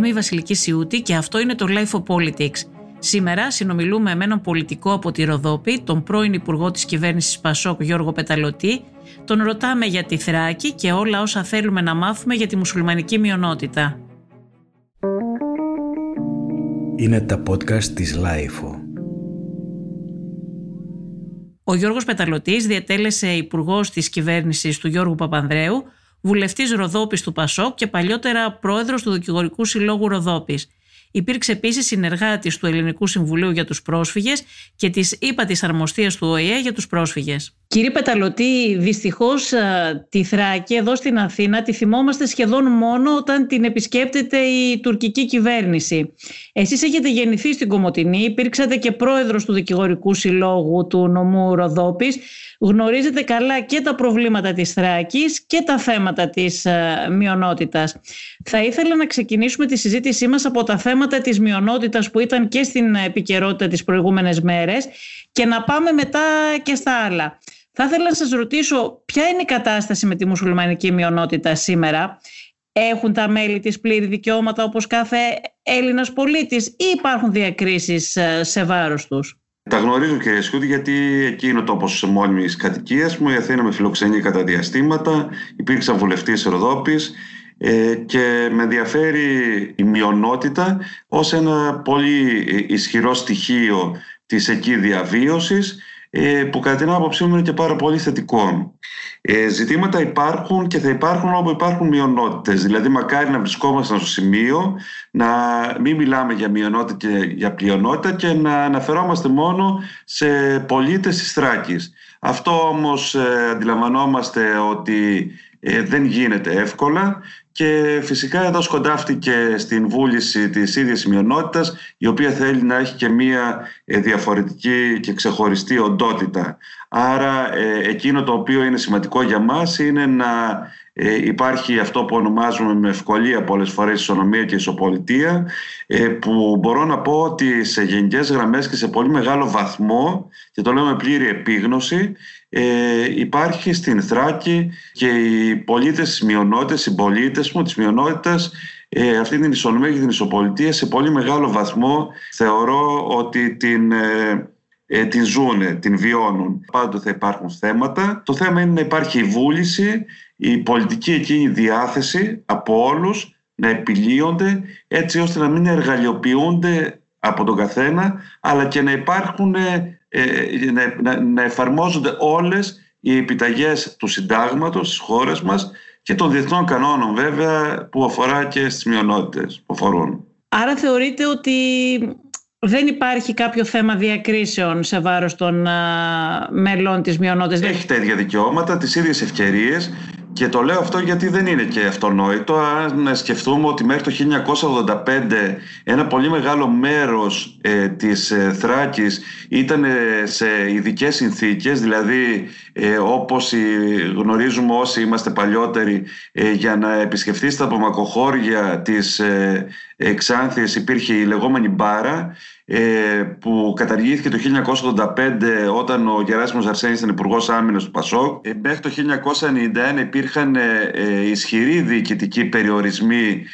Είμαι η Βασιλική Σιούτη και αυτό είναι το Life of Politics. Σήμερα συνομιλούμε με έναν πολιτικό από τη Ροδόπη, τον πρώην Υπουργό της Κυβέρνησης Πασόκ Γιώργο Πεταλωτή. Τον ρωτάμε για τη Θράκη και όλα όσα θέλουμε να μάθουμε για τη μουσουλμανική μειονότητα. Είναι τα podcast της Life. Ο Γιώργος Πεταλωτής διατέλεσε υπουργός της κυβέρνησης του Γιώργου Παπανδρέου βουλευτής Ροδόπης του Πασόκ και παλιότερα πρόεδρος του Δικηγορικού Συλλόγου Ροδόπης. Υπήρξε επίσης συνεργάτης του Ελληνικού Συμβουλίου για τους Πρόσφυγες και της ΥΠΑ της Αρμοστίας του ΟΗΕ για τους Πρόσφυγες. Κύριε Πεταλωτή, δυστυχώς τη Θράκη εδώ στην Αθήνα τη θυμόμαστε σχεδόν μόνο όταν την επισκέπτεται η τουρκική κυβέρνηση. Εσείς έχετε γεννηθεί στην Κομωτινή, υπήρξατε και πρόεδρος του Δικηγορικού Συλλόγου του νομού Ροδόπης γνωρίζετε καλά και τα προβλήματα της Θράκης και τα θέματα της ε, μειονότητας. Θα ήθελα να ξεκινήσουμε τη συζήτησή μας από τα θέματα της μειονότητας που ήταν και στην επικαιρότητα τις προηγούμενες μέρες και να πάμε μετά και στα άλλα. Θα ήθελα να σας ρωτήσω ποια είναι η κατάσταση με τη μουσουλμανική μειονότητα σήμερα; Έχουν τα μέλη της πλήρη δικαιώματα όπως κάθε Έλληνας πολίτης ή υπάρχουν διακρίσεις ε, σε βάρος τους; Τα γνωρίζω κύριε Σκούτη γιατί εκεί είναι ο τόπος μόνιμης κατοικίας μου. Η Αθήνα με φιλοξενεί κατά διαστήματα. Υπήρξα βουλευτή Ροδόπης ε, και με ενδιαφέρει η μειονότητα ως ένα πολύ ισχυρό στοιχείο της εκεί διαβίωσης ε, που κατά την άποψή μου είναι και πάρα πολύ θετικό. Ε, ζητήματα υπάρχουν και θα υπάρχουν όπου υπάρχουν μειονότητες. Δηλαδή, μακάρι να βρισκόμαστε στο σημείο να μην μιλάμε για μειονότητα και για πλειονότητα και να αναφερόμαστε μόνο σε πολίτες της Θράκης. Αυτό όμως ε, αντιλαμβανόμαστε ότι ε, δεν γίνεται εύκολα και φυσικά εδώ σκοντάφτηκε στην βούληση της ίδιας μειονότητας η οποία θέλει να έχει και μία ε, διαφορετική και ξεχωριστή οντότητα. Άρα ε, εκείνο το οποίο είναι σημαντικό για μας είναι να υπάρχει αυτό που ονομάζουμε με ευκολία πολλές φορές ισονομία και ισοπολιτεία που μπορώ να πω ότι σε γενικές γραμμές και σε πολύ μεγάλο βαθμό και το λέω με πλήρη επίγνωση ε, υπάρχει στην Θράκη και οι πολίτες της μειονότητας, οι πολίτες μου της μειονότητας ε, αυτή την ισονομία και την ισοπολιτεία σε πολύ μεγάλο βαθμό θεωρώ ότι την, ε, ε την ζούνε, την βιώνουν. Πάντοτε θα υπάρχουν θέματα. Το θέμα είναι να υπάρχει η βούληση, η πολιτική εκείνη διάθεση από όλους να επιλύονται έτσι ώστε να μην εργαλειοποιούνται από τον καθένα αλλά και να υπάρχουν ε, να, να εφαρμόζονται όλες οι επιταγές του συντάγματος στις χώρες μας και των διεθνών κανόνων βέβαια που αφορά και στις μειονότητες που αφορούν. Άρα θεωρείτε ότι δεν υπάρχει κάποιο θέμα διακρίσεων σε βάρος των μελών της μειονότητας; Έχει τα ίδια δικαιώματα, τις ίδιες ευκαιρίες και το λέω αυτό γιατί δεν είναι και αυτονόητο. Αν σκεφτούμε ότι μέχρι το 1985 ένα πολύ μεγάλο μέρος ε, της ε, Θράκης ήταν ε, σε ειδικές συνθήκες, δηλαδή ε, όπως γνωρίζουμε όσοι είμαστε παλιότεροι ε, για να επισκεφτείς τα απομακοχώρια της ε, Ξάνθης υπήρχε η λεγόμενη μπάρα ε, που καταργήθηκε το 1985 όταν ο Γεράσιμος Αρσένης ήταν υπουργός Άμυνας του Πασόκ. Ε, μέχρι το 1991 υπήρχαν ε, ε, ισχυροί διοικητικοί περιορισμοί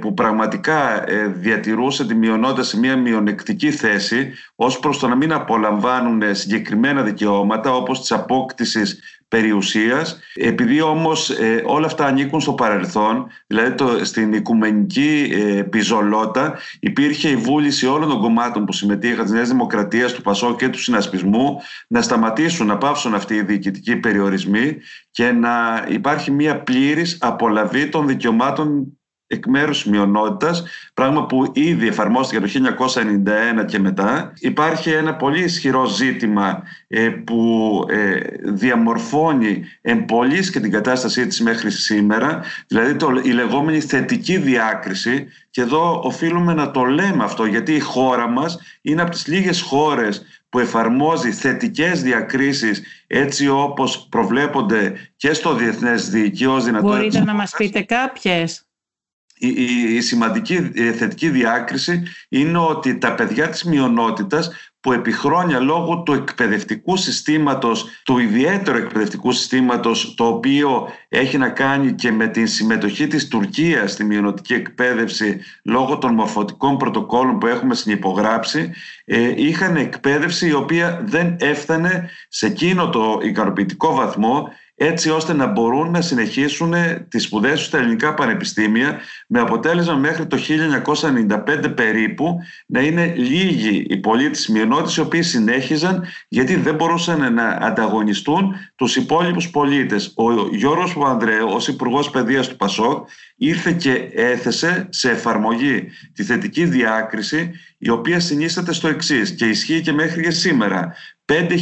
που πραγματικά διατηρούσε τη μειονότητα σε μια μειονεκτική θέση ως προς το να μην απολαμβάνουν συγκεκριμένα δικαιώματα όπως της απόκτησης περιουσίας. Επειδή όμως ε, όλα αυτά ανήκουν στο παρελθόν, δηλαδή το, στην οικουμενική ε, πιζολότα υπήρχε η βούληση όλων των κομμάτων που συμμετείχαν της Νέας Δημοκρατίας, του Πασό και του συνασπισμού να σταματήσουν, να πάψουν αυτοί οι διοικητικοί περιορισμοί και να υπάρχει μια πλήρης απολαβή των δικαιωμάτων εκ μέρους μειονότητας, πράγμα που ήδη εφαρμόστηκε το 1991 και μετά. Υπάρχει ένα πολύ ισχυρό ζήτημα ε, που ε, διαμορφώνει εμπολής και την κατάστασή της μέχρι σήμερα, δηλαδή το, η λεγόμενη θετική διάκριση και εδώ οφείλουμε να το λέμε αυτό γιατί η χώρα μας είναι από τις λίγες χώρες που εφαρμόζει θετικές διακρίσεις έτσι όπως προβλέπονται και στο Διεθνές Δίκαιο. Μπορείτε να μας πείτε κάποιες; Η, η σημαντική θετική διάκριση είναι ότι τα παιδιά της μειονότητας που επί χρόνια λόγω του εκπαιδευτικού συστήματος, του ιδιαίτερου εκπαιδευτικού συστήματος το οποίο έχει να κάνει και με την συμμετοχή της Τουρκίας στη μειονοτική εκπαίδευση λόγω των μορφωτικών πρωτοκόλων που έχουμε συνυπογράψει ε, είχαν εκπαίδευση η οποία δεν έφτανε σε εκείνο το ικανοποιητικό βαθμό έτσι ώστε να μπορούν να συνεχίσουν τις σπουδές τους στα ελληνικά πανεπιστήμια με αποτέλεσμα μέχρι το 1995 περίπου να είναι λίγοι οι πολίτες μειονότητες οι οποίοι συνέχιζαν γιατί δεν μπορούσαν να ανταγωνιστούν τους υπόλοιπους πολίτες. Ο Γιώργος Παπανδρέου ως υπουργός Παιδείας του ΠΑΣΟΚ ήρθε και έθεσε σε εφαρμογή τη θετική διάκριση η οποία συνίσταται στο εξής και ισχύει και μέχρι και σήμερα. Πέντε,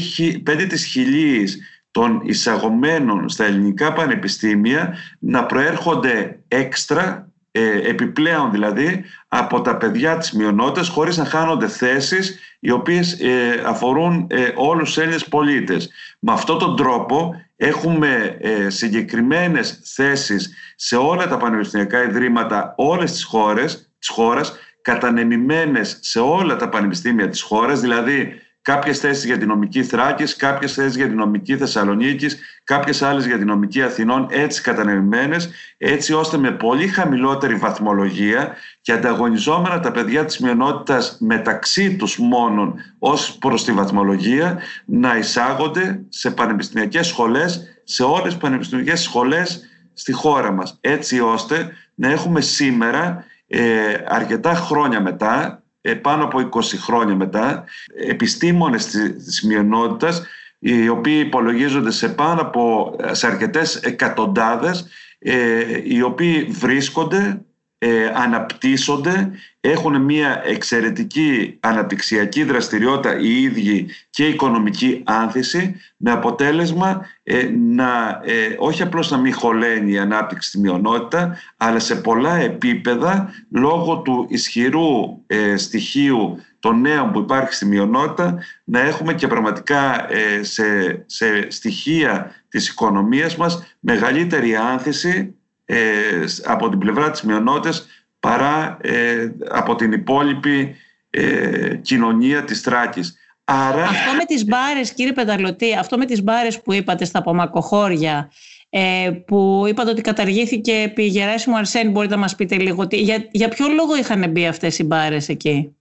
πέντε της χιλίης των εισαγωμένων στα ελληνικά πανεπιστήμια να προέρχονται έξτρα, ε, επιπλέον δηλαδή, από τα παιδιά της μειονότητας χωρίς να χάνονται θέσεις οι οποίες ε, αφορούν ε, όλους τους Έλληνες πολίτες. Με αυτόν τον τρόπο έχουμε ε, συγκεκριμένες θέσεις σε όλα τα πανεπιστημιακά ιδρύματα όλες τις χώρες, της χώρας, κατανεμημένες σε όλα τα πανεπιστήμια της χώρας, δηλαδή κάποιες θέσεις για την νομική Θράκης, κάποιες θέσεις για την νομική Θεσσαλονίκης, κάποιες άλλες για την νομική Αθηνών, έτσι κατανεμημένες, έτσι ώστε με πολύ χαμηλότερη βαθμολογία και ανταγωνιζόμενα τα παιδιά της μειονότητας μεταξύ τους μόνον ως προς τη βαθμολογία να εισάγονται σε πανεπιστημιακές σχολές, σε όλες τις πανεπιστημιακές σχολές στη χώρα μας. Έτσι ώστε να έχουμε σήμερα ε, αρκετά χρόνια μετά ε, πάνω από 20 χρόνια μετά, επιστήμονες της μειονότητας, οι οποίοι υπολογίζονται σε πάνω από σε αρκετές εκατοντάδες, ε, οι οποίοι βρίσκονται ε, αναπτύσσονται, έχουν μια εξαιρετική αναπτυξιακή δραστηριότητα οι ίδιοι και οικονομική άνθηση με αποτέλεσμα ε, να, ε, όχι απλώς να μην χωλαίνει η ανάπτυξη στη μειονότητα αλλά σε πολλά επίπεδα λόγω του ισχυρού στοιχείου των νέων που υπάρχει στη μειονότητα να έχουμε και πραγματικά σε, σε στοιχεία της οικονομίας μας μεγαλύτερη άνθηση ε, από την πλευρά της μειονότητας παρά ε, από την υπόλοιπη ε, κοινωνία της Τράκης. Άρα... Αυτό με τις μπάρες, κύριε Πεταλωτή, αυτό με τις μπάρες που είπατε στα Πομακοχώρια, ε, που είπατε ότι καταργήθηκε επί Γεράσιμου Αρσένη, μπορείτε να μας πείτε λίγο, για, για ποιο λόγο είχαν μπει αυτές οι μπάρες εκεί;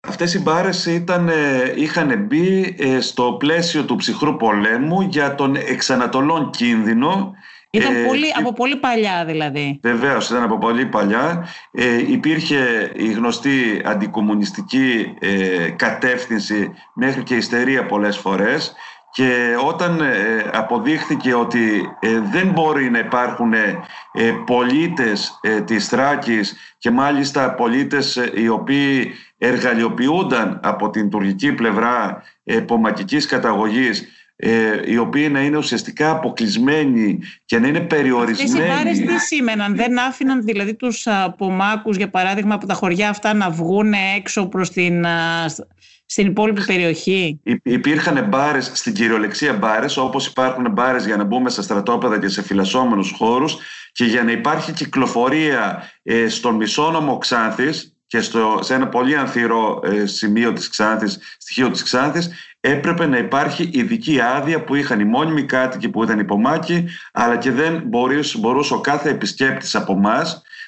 Αυτές οι μπάρες ήταν, είχαν μπει στο πλαίσιο του ψυχρού πολέμου για τον εξανατολών κίνδυνο ήταν ε, πολύ, από πολύ παλιά δηλαδή. Βεβαίως, ήταν από πολύ παλιά. Ε, υπήρχε η γνωστή αντικομουνιστική ε, κατεύθυνση μέχρι και ιστερία πολλές φορές και όταν ε, αποδείχθηκε ότι δεν μπορεί να υπάρχουν πολίτες της Θράκης και μάλιστα πολίτες οι οποίοι εργαλειοποιούνταν από την τουρκική πλευρά πομακικής καταγωγής ε, οι οποίοι να είναι ουσιαστικά αποκλεισμένοι και να είναι περιορισμένοι. Αυτές οι τι σήμαιναν, δεν άφηναν δηλαδή τους απομάκους για παράδειγμα από τα χωριά αυτά να βγουν έξω προς την, στην υπόλοιπη περιοχή; Υπήρχαν μπάρες, στην κυριολεξία μπάρες, όπως υπάρχουν μπάρες για να μπούμε στα στρατόπεδα και σε φυλασσόμενους χώρους και για να υπάρχει κυκλοφορία ε, στον μισόνομο Ξάνθης και στο, σε ένα πολύ ανθυρό ε, σημείο της Ξάνθης, στοιχείο της Ξάνθης, έπρεπε να υπάρχει ειδική άδεια που είχαν οι μόνιμοι κάτοικοι που ήταν υπομάκοι, αλλά και δεν μπορούσε, μπορούσε ο κάθε επισκέπτης από εμά,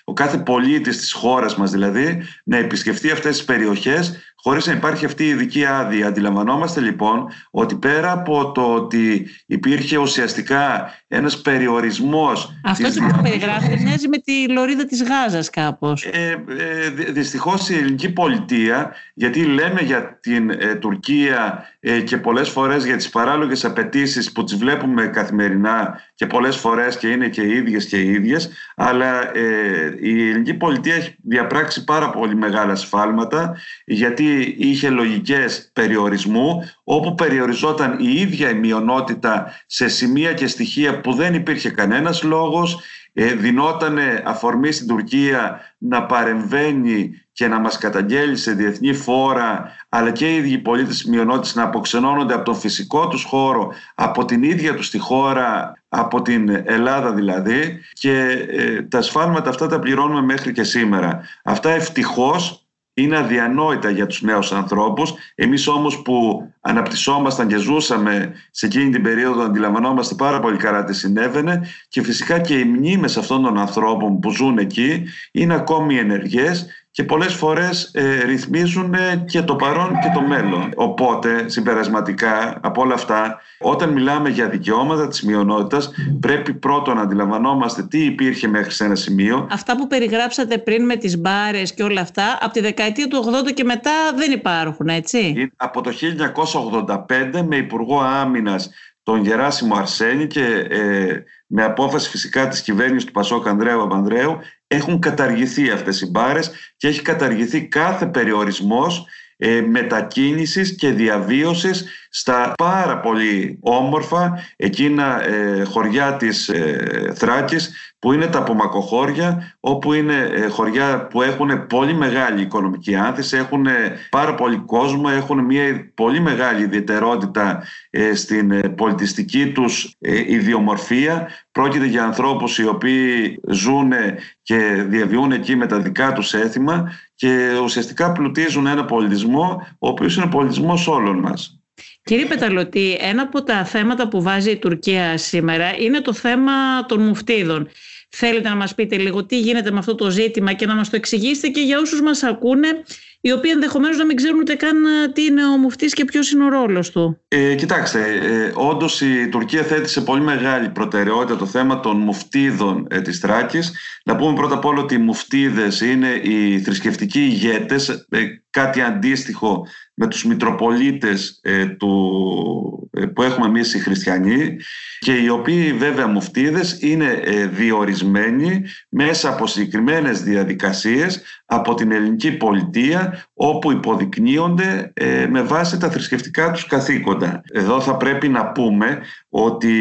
ο κάθε πολίτης της χώρας μας δηλαδή, να επισκεφτεί αυτές τις περιοχές χωρίς να υπάρχει αυτή η ειδική άδεια. Αντιλαμβανόμαστε λοιπόν ότι πέρα από το ότι υπήρχε ουσιαστικά ένας περιορισμός... Αυτό έτσι που περιγράφει μοιάζει με τη λωρίδα της Γάζας κάπως. Ε, ε, δυστυχώς η ελληνική πολιτεία, γιατί λέμε για την ε, Τουρκία ε, και πολλές φορές για τις παράλογες απαιτήσεις που τις βλέπουμε καθημερινά και πολλές φορές και είναι και οι ίδιες και οι ίδιες, αλλά ε, η ελληνική πολιτεία έχει διαπράξει πάρα πολύ μεγάλα σφάλματα γιατί είχε λογικές περιορισμού όπου περιοριζόταν η ίδια η μειονότητα σε σημεία και στοιχεία που δεν υπήρχε κανένας λόγος ε, δινόταν αφορμή στην Τουρκία να παρεμβαίνει και να μας καταγγέλει σε διεθνή φόρα αλλά και οι ίδιοι πολίτες μειονότητες να αποξενώνονται από τον φυσικό τους χώρο, από την ίδια τους τη χώρα, από την Ελλάδα δηλαδή και ε, τα σφάλματα αυτά τα πληρώνουμε μέχρι και σήμερα. Αυτά ευτυχώς είναι αδιανόητα για τους νέους ανθρώπους. Εμείς όμως που αναπτυσσόμασταν και ζούσαμε σε εκείνη την περίοδο αντιλαμβανόμαστε πάρα πολύ καλά τι συνέβαινε και φυσικά και οι μνήμες αυτών των ανθρώπων που ζουν εκεί είναι ακόμη ενεργές και πολλές φορές ε, ρυθμίζουν και το παρόν και το μέλλον. Οπότε, συμπερασματικά, από όλα αυτά, όταν μιλάμε για δικαιώματα της μειονότητας, πρέπει πρώτον να αντιλαμβανόμαστε τι υπήρχε μέχρι σε ένα σημείο. Αυτά που περιγράψατε πριν με τις μπάρες και όλα αυτά, από τη δεκαετία του 80 και μετά δεν υπάρχουν, έτσι; Από το 1985 με Υπουργό Άμυνας τον Γεράσιμο Αρσένη και ε, με απόφαση φυσικά της κυβέρνησης του Πασόκ Ανδρέου Απανδρέου έχουν καταργηθεί αυτές οι μπάρες και έχει καταργηθεί κάθε περιορισμός ε, μετακίνησης και διαβίωσης στα πάρα πολύ όμορφα εκείνα ε, χωριά της ε, Θράκης που είναι τα απομακοχώρια όπου είναι ε, χωριά που έχουν πολύ μεγάλη οικονομική άνθηση, έχουν πάρα πολύ κόσμο, έχουν μια πολύ μεγάλη ιδιαιτερότητα στην πολιτιστική τους ιδιομορφία. Πρόκειται για ανθρώπους οι οποίοι ζουν και διαβιούν εκεί με τα δικά τους έθιμα και ουσιαστικά πλουτίζουν ένα πολιτισμό ο οποίος είναι πολιτισμός όλων μας. Κύριε Πεταλωτή, ένα από τα θέματα που βάζει η Τουρκία σήμερα είναι το θέμα των μουφτίδων. Θέλετε να μας πείτε λίγο τι γίνεται με αυτό το ζήτημα και να μας το εξηγήσετε και για όσους μας ακούνε οι οποίοι ενδεχομένως να μην ξέρουν ούτε καν ε, τι είναι ο μουφτής και ποιος είναι ο ρόλος του. Ε, κοιτάξτε, ε, όντως η Τουρκία θέτει σε πολύ μεγάλη προτεραιότητα το θέμα των μουφτίδων ε, της Τράκης. Να πούμε πρώτα απ' όλο ότι οι μουφτίδες είναι οι θρησκευτικοί ηγέτες, ε, κάτι αντίστοιχο με τους Μητροπολίτες ε, του, ε, που έχουμε εμείς οι χριστιανοί και οι οποίοι βέβαια μουφτίδες είναι ε, διορισμένοι μέσα από συγκεκριμένες διαδικασίες από την ελληνική πολιτεία όπου υποδεικνύονται με βάση τα θρησκευτικά τους καθήκοντα. Εδώ θα πρέπει να πούμε ότι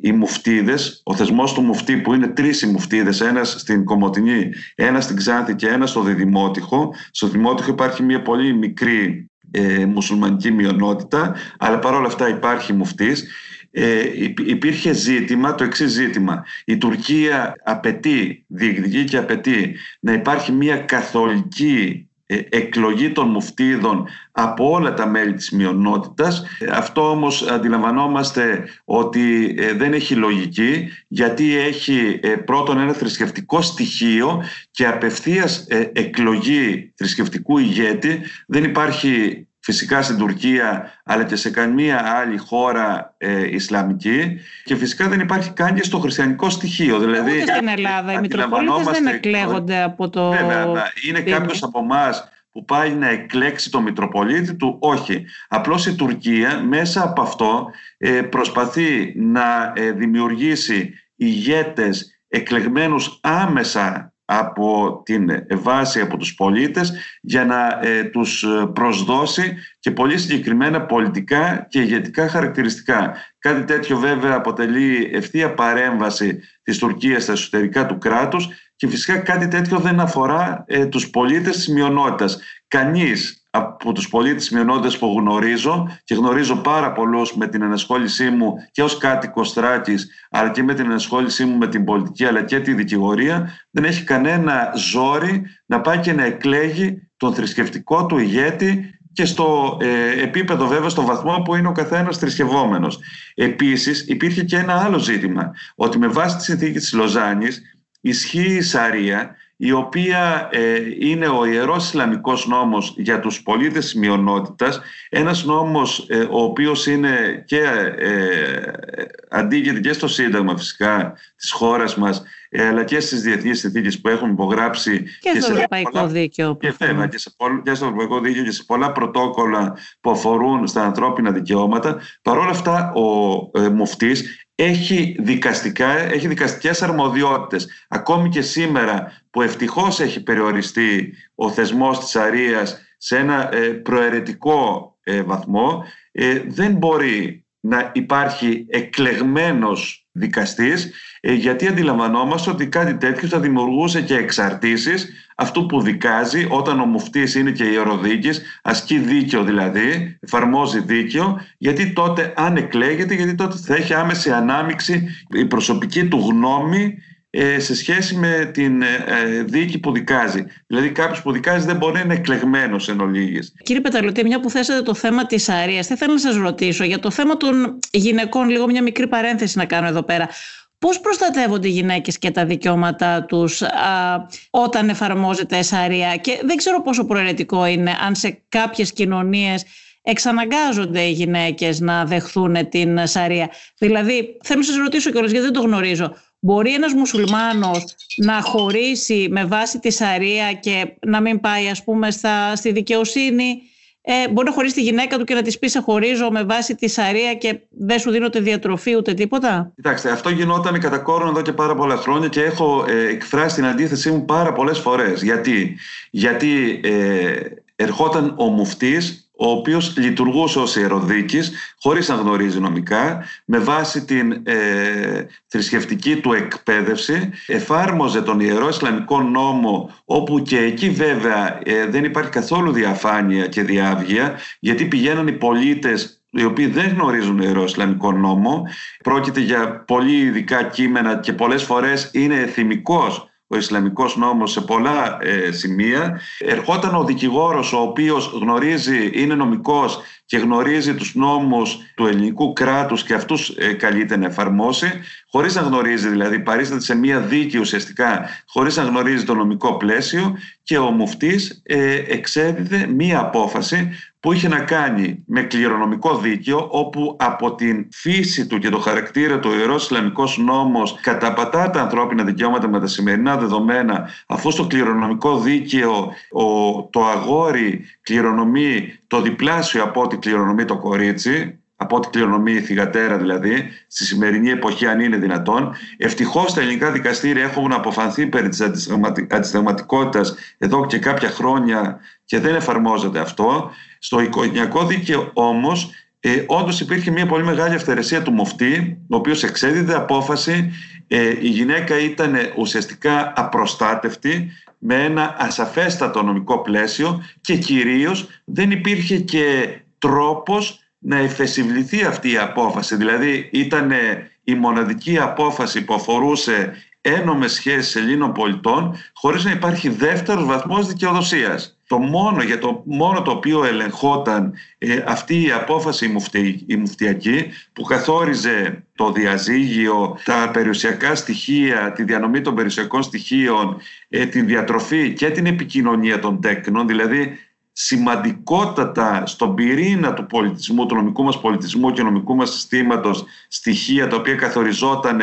οι μουφτίδες, ο θεσμός του μουφτή που είναι τρεις οι μουφτίδες, ένας στην Κομωτινή, ένας στην Ξάνθη και ένας στο Διδημότυχο. Στο Δημότυχο υπάρχει μια πολύ μικρή ε, μουσουλμανική μειονότητα, αλλά παρόλα αυτά υπάρχει μουφτής. Ε, υπήρχε ζήτημα, το εξής ζήτημα. Η Τουρκία απαιτεί, διεκδικεί και απαιτεί να υπάρχει μια καθολική ε, εκλογή των μουφτίδων από όλα τα μέλη της μειονότητας. Αυτό όμως αντιλαμβανόμαστε ότι ε, δεν έχει λογική γιατί έχει ε, πρώτον ένα θρησκευτικό στοιχείο και απευθείας εκλογή θρησκευτικού ηγέτη. Δεν υπάρχει φυσικά στην Τουρκία αλλά και σε καμία άλλη χώρα ε, Ισλαμική και φυσικά δεν υπάρχει καν και στο χριστιανικό στοιχείο. Δηλαδή, Ούτε στην Ελλάδα. Οι Μητροπολίτες δεν εκλέγονται από το... Βέβαια, είναι κάποιος από εμάς που πάει να εκλέξει το Μητροπολίτη του; Όχι. Απλώς η Τουρκία μέσα από αυτό ε, προσπαθεί να ε, δημιουργήσει ηγέτες εκλεγμένους άμεσα από την βάση από τους πολίτες για να ε, τους προσδώσει και πολύ συγκεκριμένα πολιτικά και ηγετικά χαρακτηριστικά. Κάτι τέτοιο βέβαια αποτελεί ευθεία παρέμβαση της Τουρκίας στα εσωτερικά του κράτους και φυσικά κάτι τέτοιο δεν αφορά ε, τους πολίτες της μειονότητας. Κανείς από τους πολίτες της μειονότητας που γνωρίζω και γνωρίζω πάρα πολλούς με την ενασχόλησή μου και ως κάτοικος Θράκης αλλά και με την ενασχόλησή μου με την πολιτική αλλά και τη δικηγορία δεν έχει κανένα ζόρι να πάει και να εκλέγει τον θρησκευτικό του ηγέτη και στο ε, επίπεδο βέβαια, στο βαθμό που είναι ο καθένας θρησκευόμενος. Επίσης υπήρχε και ένα άλλο ζήτημα, ότι με βάση τη συνθήκη της Λοζάνης ισχύει η Σαρία η οποία ε, είναι ο Ιερός Ισλαμικός νόμος για τους πολίτες της μειονότητας, ένας νόμος ε, ο οποίος είναι και ε, και στο Σύνταγμα φυσικά της χώρας μας, ε, αλλά και στις διεθνείς συνθήκες που έχουμε υπογράψει και, και στο Ευρωπαϊκό Δίκαιο. Και, βέβαια, και, σε, και στο Ευρωπαϊκό Δίκαιο και σε πολλά πρωτόκολλα που αφορούν στα ανθρώπινα δικαιώματα. Παρ' όλα αυτά ο ε, Μουφτής έχει, δικαστικά, έχει δικαστικές αρμοδιότητες. Ακόμη και σήμερα που ευτυχώς έχει περιοριστεί ο θεσμός της Αρίας σε ένα ε, προαιρετικό ε, βαθμό, ε, δεν μπορεί να υπάρχει εκλεγμένος δικαστής γιατί αντιλαμβανόμαστε ότι κάτι τέτοιο θα δημιουργούσε και εξαρτήσεις αυτού που δικάζει όταν ο μουφτής είναι και ιεροδίκης, ασκεί δίκαιο δηλαδή, εφαρμόζει δίκαιο, γιατί τότε αν εκλέγεται, γιατί τότε θα έχει άμεση ανάμειξη η προσωπική του γνώμη ε, σε σχέση με την ε, δίκη που δικάζει. Δηλαδή κάποιος που δικάζει δεν μπορεί να είναι εκλεγμένος εν ολίγης. Κύριε Πεταλωτή, μια που θέσατε το θέμα της αρίας, θα ήθελα να σας ρωτήσω για το θέμα των γυναικών, λίγο μια μικρή παρένθεση να κάνω εδώ πέρα. Πώς προστατεύονται οι γυναίκες και τα δικαιώματά τους α, όταν εφαρμόζεται σαρία και δεν ξέρω πόσο προαιρετικό είναι αν σε κάποιες κοινωνίες εξαναγκάζονται οι γυναίκες να δεχθούν την Σαρία. Δηλαδή, θέλω να σας ρωτήσω κιόλας γιατί δεν το γνωρίζω. Μπορεί ένας μουσουλμάνος να χωρίσει με βάση τη Σαρία και να μην πάει ας πούμε στα, στη δικαιοσύνη ε, μπορεί να χωρίσει τη γυναίκα του και να της πει σε χωρίζω με βάση τη Σαρία και δεν σου δίνω τη διατροφή ούτε τίποτα. Κοιτάξτε, αυτό γινόταν κατά κόρον εδώ και πάρα πολλά χρόνια και έχω ε, εκφράσει την αντίθεσή μου πάρα πολλές φορές. Γιατί, Γιατί ε, ερχόταν ο μουφτής ο οποίος λειτουργούσε ως ιεροδίκης χωρίς να γνωρίζει νομικά με βάση την ε, θρησκευτική του εκπαίδευση εφάρμοζε τον Ιερό Ισλαμικό νόμο όπου και εκεί βέβαια ε, δεν υπάρχει καθόλου διαφάνεια και διάβγεια γιατί πηγαίναν οι πολίτες οι οποίοι δεν γνωρίζουν Ιερό Ισλαμικό νόμο. Πρόκειται για πολύ ειδικά κείμενα και πολλές φορές είναι εθιμικός ο Ισλαμικός νόμος σε πολλά ε, σημεία. Ερχόταν ο δικηγόρος ο οποίος γνωρίζει, είναι νομικός και γνωρίζει τους νόμους του ελληνικού κράτους και αυτούς ε, καλείται να εφαρμόσει, χωρίς να γνωρίζει δηλαδή, παρίσταται σε μία δίκη ουσιαστικά, χωρίς να γνωρίζει το νομικό πλαίσιο και ο μουφτής ε, εξέδιδε μία απόφαση που είχε να κάνει με κληρονομικό δίκαιο όπου από την φύση του και το χαρακτήρα του ο Ιερός Ισλαμικός νόμος καταπατά τα ανθρώπινα δικαιώματα με τα σημερινά δεδομένα αφού στο κληρονομικό δίκαιο ο, το αγόρι κληρονομεί το διπλάσιο από ό,τι κληρονομεί το κορίτσι από ό,τι κληρονομεί η θηγατέρα δηλαδή, στη σημερινή εποχή αν είναι δυνατόν. Ευτυχώς τα ελληνικά δικαστήρια έχουν αποφανθεί περί της αντισταγματικότητα εδώ και κάποια χρόνια και δεν εφαρμόζεται αυτό. Στο οικογενειακό δίκαιο όμως, ε, όντως υπήρχε μια πολύ μεγάλη αυθαιρεσία του μοφτή, ο οποίος εξέδιδε απόφαση. Ε, η γυναίκα ήταν ουσιαστικά απροστάτευτη με ένα ασαφέστατο νομικό πλαίσιο και κυρίως δεν υπήρχε και τρόπος να εφεσιβληθεί αυτή η απόφαση. Δηλαδή ήταν η μοναδική απόφαση που αφορούσε ένομες σχέσεις Ελλήνων πολιτών χωρίς να υπάρχει δεύτερος βαθμός δικαιοδοσίας. Το μόνο, για το μόνο το οποίο ελεγχόταν ε, αυτή η απόφαση η, μουφτι, η μουφτιακή που καθόριζε το διαζύγιο, τα περιουσιακά στοιχεία, τη διανομή των περιουσιακών στοιχείων, ε, την διατροφή και την επικοινωνία των τέκνων, δηλαδή σημαντικότατα στον πυρήνα του πολιτισμού, του νομικού μας πολιτισμού και νομικού μας συστήματος στοιχεία τα οποία καθοριζόταν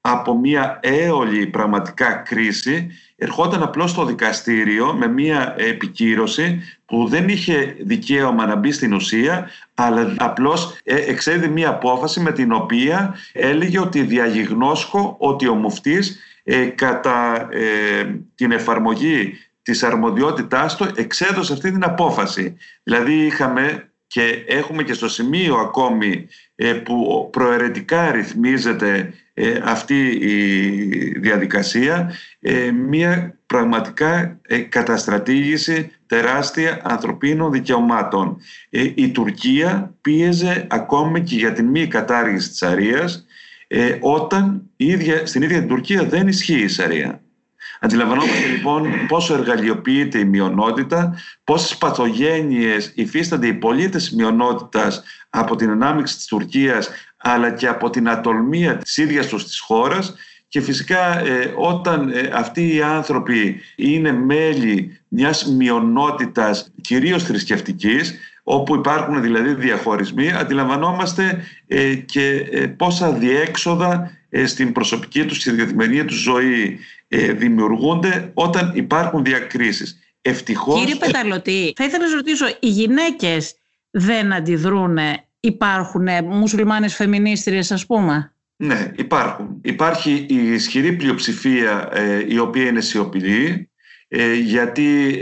από μια έολη πραγματικά κρίση ερχόταν απλώς στο δικαστήριο με μια επικύρωση που δεν είχε δικαίωμα να μπει στην ουσία αλλά απλώς ε, εξέδει μια απόφαση με την οποία έλεγε ότι διαγιγνώσκω ότι ο μουφτής ε, κατά ε, την εφαρμογή της αρμοδιότητάς του εξέδωσε αυτή την απόφαση. Δηλαδή είχαμε και έχουμε και στο σημείο ακόμη ε, που προαιρετικά ρυθμίζεται ε, αυτή η διαδικασία ε, μια πραγματικά καταστρατήγηση τεράστια ανθρωπίνων δικαιωμάτων. Η Τουρκία πίεζε ακόμη και για την μη κατάργηση της Αρίας όταν ίδια, στην ίδια την Τουρκία δεν ισχύει η Σαρία. Αντιλαμβανόμαστε λοιπόν πόσο εργαλειοποιείται η μειονότητα, πόσες παθογένειες υφίστανται οι πολίτες μειονότητας από την ανάμειξη της Τουρκίας αλλά και από την ατολμία της ίδιας τους της χώρας. Και φυσικά ε, όταν ε, αυτοί οι άνθρωποι είναι μέλη μιας μειονότητας κυρίως θρησκευτικής όπου υπάρχουν δηλαδή διαχωρισμοί, αντιλαμβανόμαστε ε, και πόσα διέξοδα στην προσωπική τους, στη καθημερινή τους ζωή ε, δημιουργούνται όταν υπάρχουν διακρίσεις. Ευτυχώς... Κύριε Πεταλωτή, θα ήθελα να ρωτήσω, οι γυναίκες δεν αντιδρούν, υπάρχουν μουσουλμάνες φεμινίστριες ας πούμε; Ναι, υπάρχουν. Υπάρχει η ισχυρή πλειοψηφία ε, η οποία είναι σιωπηλή ε, γιατί,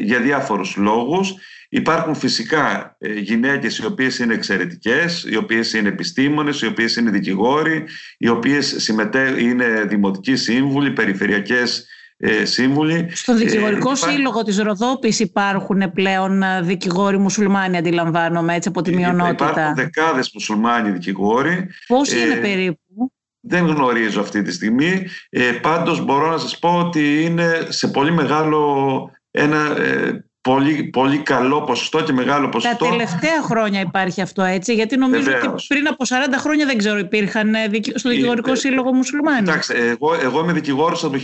για διάφορους λόγους Υπάρχουν φυσικά ε, γυναίκες οι οποίες είναι εξαιρετικές, οι οποίες είναι επιστήμονες, οι οποίες είναι δικηγόροι, οι οποίες συμμετέ... είναι δημοτικοί σύμβουλοι, περιφερειακές ε, σύμβουλοι. Στο δικηγορικό ε, σύλλογο της Ροδόπης υπάρχουν πλέον δικηγόροι μουσουλμάνοι αντιλαμβάνομαι έτσι από τη μειονότητα. Υπάρχουν δεκάδες μουσουλμάνοι δικηγόροι. Πόσοι είναι περίπου; δεν γνωρίζω αυτή τη στιγμή. Ε, πάντως μπορώ να σας πω ότι είναι σε πολύ μεγάλο ένα ε, πολύ, πολύ καλό ποσοστό και μεγάλο ποσοστό. Τα τελευταία χρόνια υπάρχει αυτό έτσι, γιατί νομίζω Βεβαίως. ότι πριν από 40 χρόνια δεν ξέρω υπήρχαν ε, στο Δικηγορικό ε, Σύλλογο Μουσουλμάνοι. Κοιτάξτε, εγώ, εγώ είμαι δικηγόρος από το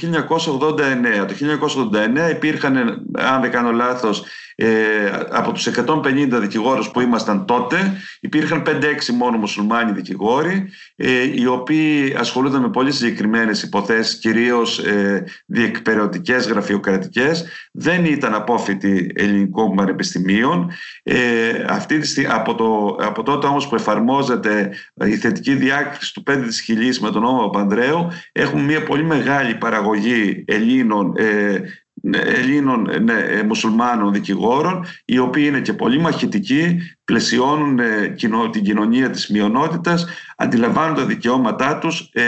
1989. Το 1989 υπήρχαν, αν δεν κάνω λάθος, ε, από τους 150 δικηγόρους που ήμασταν τότε υπήρχαν 5-6 μόνο μουσουλμάνοι δικηγόροι ε, οι οποίοι ασχολούνταν με πολύ συγκεκριμένες υποθέσεις κυρίως ε, διεκπαιρεωτικές γραφειοκρατικές. Δεν ήταν απόφοιτοι ελληνικών πανεπιστημίων. Ε, αυτή τη, από, το, από τότε όμως που εφαρμόζεται η θετική διάκριση του 5 της χιλής με τον νόμο Παπανδρέου έχουμε μια πολύ μεγάλη παραγωγή Ελλήνων ε, ναι, Ελλήνων ναι, ε, μουσουλμάνων δικηγόρων οι οποίοι είναι και πολύ μαχητικοί πλαισιώνουν ε, την κοινωνία της μειονότητας αντιλαμβάνουν τα δικαιώματά τους ε,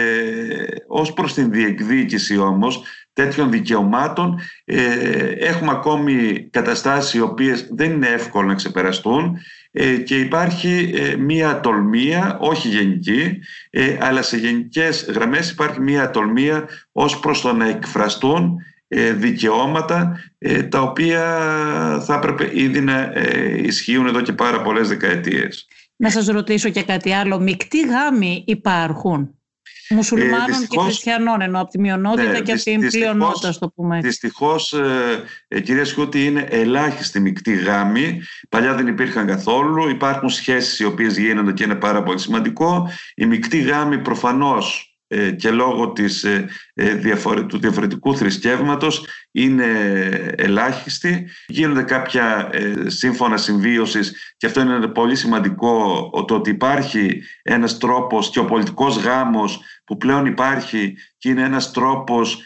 ως προς την διεκδίκηση όμως τέτοιων δικαιωμάτων. Ε, έχουμε ακόμη καταστάσεις οι οποίες δεν είναι εύκολο να ξεπεραστούν. Και υπάρχει μία τολμία, όχι γενική, αλλά σε γενικές γραμμές υπάρχει μία τολμία ως προς το να εκφραστούν ε, δικαιώματα ε, τα οποία θα έπρεπε ήδη να ε, ισχύουν εδώ και πάρα πολλές δεκαετίες. Να σας ρωτήσω και κάτι άλλο. Μικτοί γάμοι υπάρχουν μουσουλμάνων ε, και χριστιανών ενώ από τη μειονότητα ναι, και από την πλειονότητα στο πούμε έτσι. Δυστυχώς ε, κυρία Σκούτη είναι ελάχιστη μεικτή γάμοι παλιά δεν υπήρχαν καθόλου υπάρχουν σχέσεις οι οποίες γίνονται και είναι πάρα πολύ σημαντικό η μεικτή γάμοι προφανώς ε, και λόγω της, ε, ε, του διαφορετικού θρησκεύματος είναι ελάχιστη. Γίνονται κάποια σύμφωνα συμβίωσης και αυτό είναι πολύ σημαντικό το ότι υπάρχει ένας τρόπος και ο πολιτικός γάμος που πλέον υπάρχει και είναι ένας τρόπος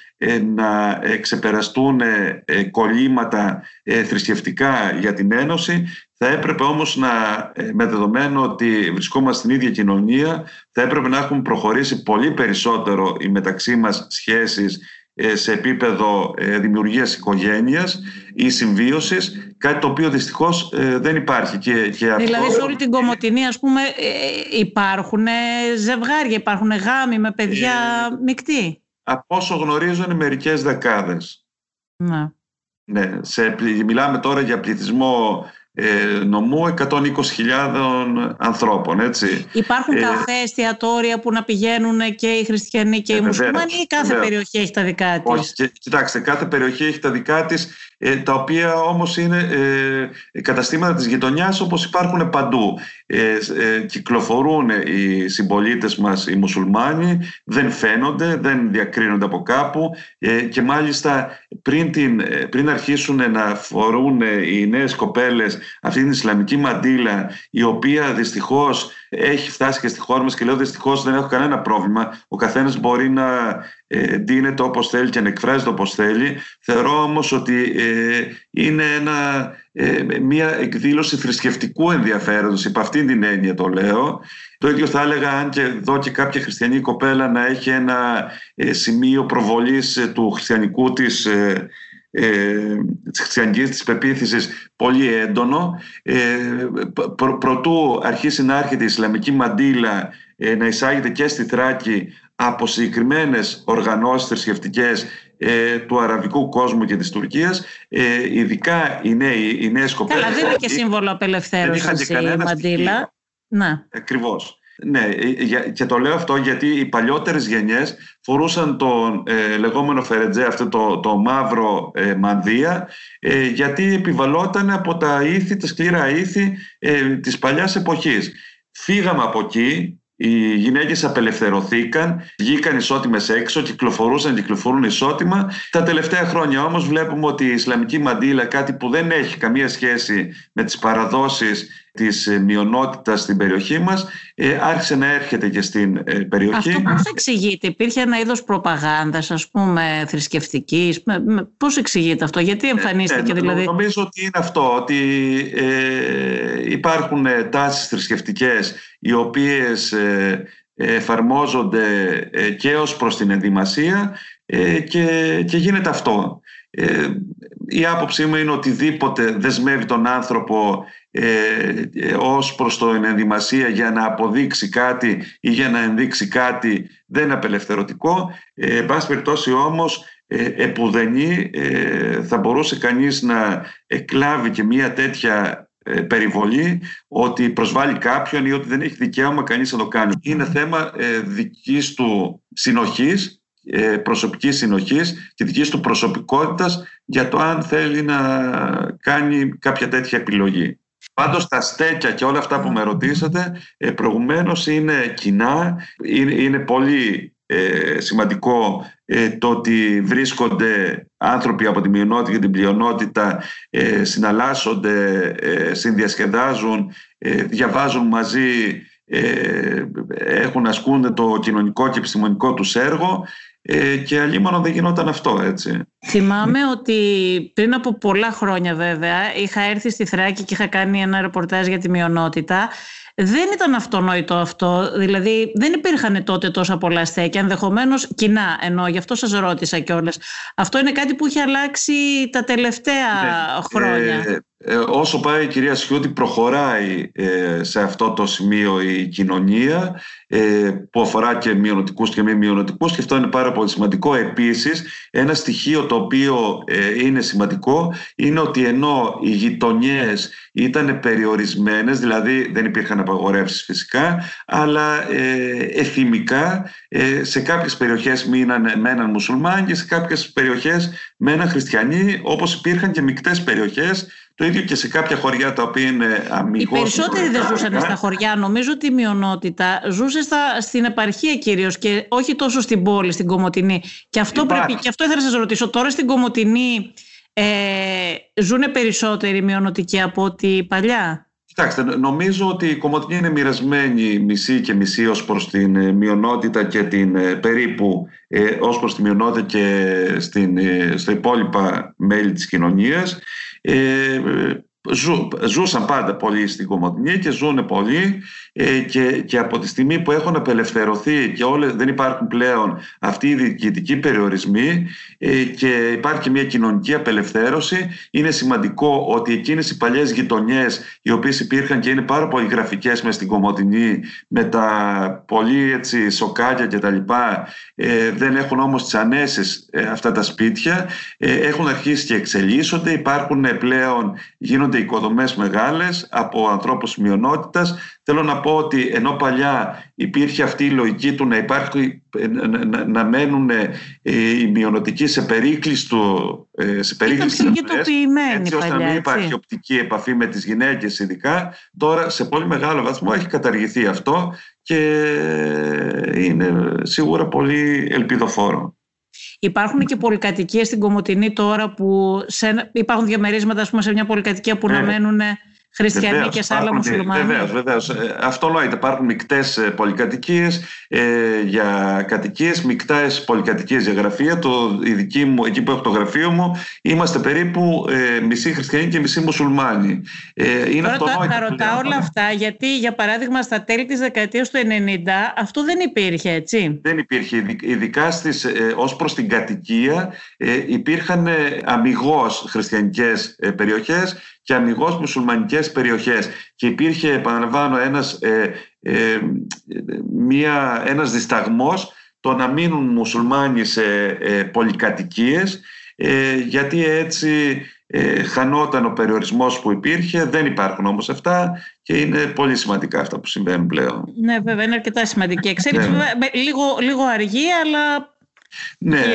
να ξεπεραστούν κολλήματα θρησκευτικά για την Ένωση θα έπρεπε όμως να, ε, με δεδομένο ότι βρισκόμαστε στην ίδια κοινωνία, θα έπρεπε να έχουμε προχωρήσει πολύ περισσότερο οι μεταξύ μας σχέσεις ε, σε επίπεδο ε, δημιουργίας οικογένειας ή συμβίωσης, κάτι το οποίο δυστυχώς δεν υπάρχει. Και, και δηλαδή σε όλη την Κομωτινή ας πούμε υπάρχουν ζευγάρια, υπάρχουν γάμοι με παιδιά ε, μεικτή. Από όσο γνωρίζω είναι μερικές δεκάδες. Να. Ναι, σε, μιλάμε τώρα για πληθυσμό ε, νομού 120.000 ανθρώπων. Έτσι. Υπάρχουν ε, καφέ, εστιατόρια που να πηγαίνουν και οι χριστιανοί και οι ε, μουσουλμάνοι ή κάθε περιοχή έχει τα δικά της; Όχι, κοιτάξτε, κάθε περιοχή έχει τα δικά της ε, τα οποία όμως είναι ε, καταστήματα της γειτονιάς όπως υπάρχουν παντού. Ε, κυκλοφορούν οι συμπολίτες μας οι μουσουλμάνοι, δεν φαίνονται, δεν διακρίνονται από κάπου και μάλιστα πριν, την, πριν αρχίσουν να φορούν οι νέες κοπέλες αυτή την Ισλαμική μαντήλα η οποία δυστυχώς έχει φτάσει και στη χώρα μας και λέω δυστυχώς δεν έχω κανένα πρόβλημα. Ο καθένας μπορεί να ε, ντύνεται όπως θέλει και να εκφράζεται όπως θέλει. Θεωρώ όμως ότι ε, είναι ένα, ε, μια εκδήλωση θρησκευτικού ενδιαφέροντος, υπ' αυτήν την έννοια το λέω. Το ίδιο θα έλεγα αν και δω και κάποια χριστιανή κοπέλα να έχει ένα ε, σημείο προβολής του χριστιανικού της ε, της χριστιανικής της πεποίθησης πολύ έντονο. Ε, προ, προτού αρχίσει να έρχεται η Ισλαμική μαντήλα ε, να εισάγεται και στη Θράκη από συγκεκριμένες οργανώσεις θρησκευτικές ε, του αραβικού κόσμου και της Τουρκίας ε, ειδικά οι, νέοι, οι νέες κοπέλες Καλά δεν είναι και σύμβολο απελευθέρωσης η μαντήλα ναι. Ακριβώς ναι, ε, και το λέω αυτό γιατί οι παλιότερες γενιές φορούσαν το ε, λεγόμενο φερετζέ, αυτό το, το μαύρο ε, μανδύα, ε, γιατί επιβαλόταν από τα ήθη, τα σκληρά ήθη ε, της παλιάς εποχής. Φύγαμε από εκεί, οι γυναίκες απελευθερωθήκαν, βγήκαν ισότιμες έξω, κυκλοφορούσαν, κυκλοφορούν ισότιμα. Τα τελευταία χρόνια όμως βλέπουμε ότι η Ισλαμική μαντήλα, κάτι που δεν έχει καμία σχέση με τις παραδόσεις της ε, μειονότητας στην περιοχή μας, ε, άρχισε να έρχεται και στην ε, περιοχή. Αυτό πώς εξηγείται, υπήρχε ένα είδος προπαγάνδας, ας πούμε, θρησκευτικής, πώς εξηγείται αυτό, γιατί εμφανίστηκε ναι, δηλαδή; Νομίζω ότι είναι αυτό, ότι ε, υπάρχουν τάσεις θρησκευτικές οι οποίες ε, εφαρμόζονται και ως προς την ενδυμασία και, και γίνεται αυτό. η άποψή μου είναι οτιδήποτε δεσμεύει τον άνθρωπο ε, ως προς το ενδυμασία για να αποδείξει κάτι ή για να ενδείξει κάτι δεν είναι απελευθερωτικό. Ε, εν πάση περιπτώσει όμως ε, επουδενή ε, θα μπορούσε κανείς να εκλάβει και μια τέτοια ε, περιβολή ότι προσβάλλει κάποιον ή ότι δεν έχει δικαίωμα κανείς να το κάνει. Είναι θέμα ε, δικής του συνοχής, ε, προσωπικής συνοχής και δικής του προσωπικότητας για το αν θέλει να κάνει κάποια τέτοια επιλογή. Πάντως τα στέκια και όλα αυτά που με ρωτήσατε προηγουμένως είναι κοινά, είναι πολύ ε, σημαντικό ε, το ότι βρίσκονται άνθρωποι από τη μειονότητα και την πλειονότητα, ε, συναλλάσσονται, ε, συνδιασκεδάζουν, ε, διαβάζουν μαζί, έχουν ασκούν το κοινωνικό και επιστημονικό τους έργο και αλλήμωνο δεν γινόταν αυτό έτσι. Θυμάμαι ότι πριν από πολλά χρόνια βέβαια είχα έρθει στη Θράκη και είχα κάνει ένα ρεπορτάζ για τη μειονότητα δεν ήταν αυτονόητο αυτό. Δηλαδή, δεν υπήρχαν τότε τόσα πολλά στέκια. Ενδεχομένως κοινά εννοώ, γι' αυτό σας ρώτησα κιόλας. Αυτό είναι κάτι που έχει αλλάξει τα τελευταία ναι. χρόνια. Ε, ε, όσο πάει η κυρία Σιώτη προχωράει ε, σε αυτό το σημείο η κοινωνία ε, που αφορά και μειονοτικούς και μη μειονοτικούς και αυτό είναι πάρα πολύ σημαντικό. Επίσης ένα στοιχείο το οποίο είναι σημαντικό είναι ότι ενώ οι γειτονιές ήταν περιορισμένες, δηλαδή δεν υπήρχαν απαγορεύσεις φυσικά, αλλά εθιμικά σε κάποιες περιοχές μείναν, μέναν μουσουλμάνοι και σε κάποιες περιοχές μέναν χριστιανοί όπως υπήρχαν και μικτές περιοχές το ίδιο και σε κάποια χωριά τα οποία είναι αμυγός. Οι περισσότεροι δεν ζούσαν στα χωριά. Νομίζω ότι η μειονότητα ζούσε στα, στην επαρχία κυρίως και όχι τόσο στην πόλη, στην Κομωτινή. Και αυτό, πρέπει, και αυτό ήθελα να σας ρωτήσω. Τώρα στην Κομωτινή ε, ζουν περισσότεροι μειονοτικοί από ό,τι παλιά; Κοιτάξτε, νομίζω ότι η Κομωτινή είναι μοιρασμένη μισή και μισή ως προς την ε, μειονότητα και την ε, περίπου ε, ως προς τη μειονότητα και στην, ε, στα υπόλοιπα μέλη της κοινωνίας. Ε, ζου, ζούσαν πάντα πολλοί στην Κομωτινή και ζουν πολλοί ε, και, και από τη στιγμή που έχουν απελευθερωθεί και όλες, δεν υπάρχουν πλέον αυτοί οι διοικητικοί περιορισμοί ε, και υπάρχει μια κοινωνική απελευθέρωση είναι σημαντικό ότι εκείνες οι παλιές γειτονιές οι οποίες υπήρχαν και είναι πάρα πολύ γραφικές μες στην Κομωτινή με τα πολύ έτσι, σοκάκια και τα λοιπά ε, δεν έχουν όμως τις ανέσεις ε, αυτά τα σπίτια έχουν αρχίσει και εξελίσσονται υπάρχουν πλέον γίνονται οικοδομές μεγάλες από ανθρώπους μειονότητας Θέλω να πω ότι ενώ παλιά υπήρχε αυτή η λογική του να υπάρχει, να, να μένουν ε, οι μειονοτικοί σε περίκλειστο ε, σε περίκλειστο έτσι ώστε να μην υπάρχει οπτική επαφή με τις γυναίκες ειδικά τώρα σε πολύ μεγάλο βαθμό έχει καταργηθεί αυτό και είναι σίγουρα πολύ ελπιδοφόρο. Υπάρχουν και πολυκατοικίες στην Κομωτινή τώρα που σε, υπάρχουν διαμερίσματα πούμε, σε μια πολυκατοικία που να ναι. μένουν χριστιανοί βεβαίως, και σε άλλα μουσουλμάνοι. Βεβαίως, βεβαίως. Ε, αυτό λόγεται. Υπάρχουν μεικτές ε, πολυκατοικίες ε, για κατοικίες, μεικτές πολυκατοικίες για γραφεία. Το, η δική μου, εκεί που έχω το γραφείο μου, είμαστε περίπου ε, μισοί χριστιανοί και μισοί μουσουλμάνοι. Ε, είναι Τώρα τα, τα ρωτάω όλα αυτά, γιατί για παράδειγμα στα τέλη της δεκαετίας του 90 αυτό δεν υπήρχε, έτσι; Δεν υπήρχε. Ειδικά στις, ε, ως προς την κατοικία ε, υπήρχαν ε, αμυγός χριστιανικές ε, περιοχές και αμυγός μουσουλμανικές περιοχές. Και υπήρχε, επαναλαμβάνω, ένας, ε, ε, μία, ένας δισταγμός το να μείνουν μουσουλμάνοι σε ε, πολυκατοικίες ε, γιατί έτσι ε, χανόταν ο περιορισμός που υπήρχε. Δεν υπάρχουν όμως αυτά και είναι πολύ σημαντικά αυτά που συμβαίνουν πλέον. Ναι βέβαια είναι αρκετά σημαντική εξέλιξη. Ναι. λίγο, λίγο αργή αλλά ναι,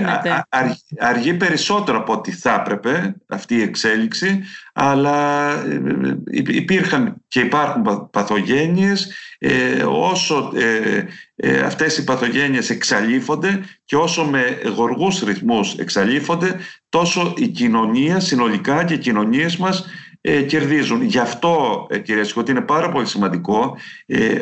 αργεί περισσότερο από ό,τι θα έπρεπε αυτή η εξέλιξη, αλλά ε, ε, υπήρχαν και υπάρχουν παθογένειες ε, όσο ε, αυτές οι παθογένειες εξαλείφονται και όσο με γοργούς ρυθμούς εξαλείφονται, τόσο η κοινωνία συνολικά και οι κοινωνίες μας κερδίζουν. Γι' αυτό, ε, κύριε Σκότη, είναι πάρα πολύ σημαντικό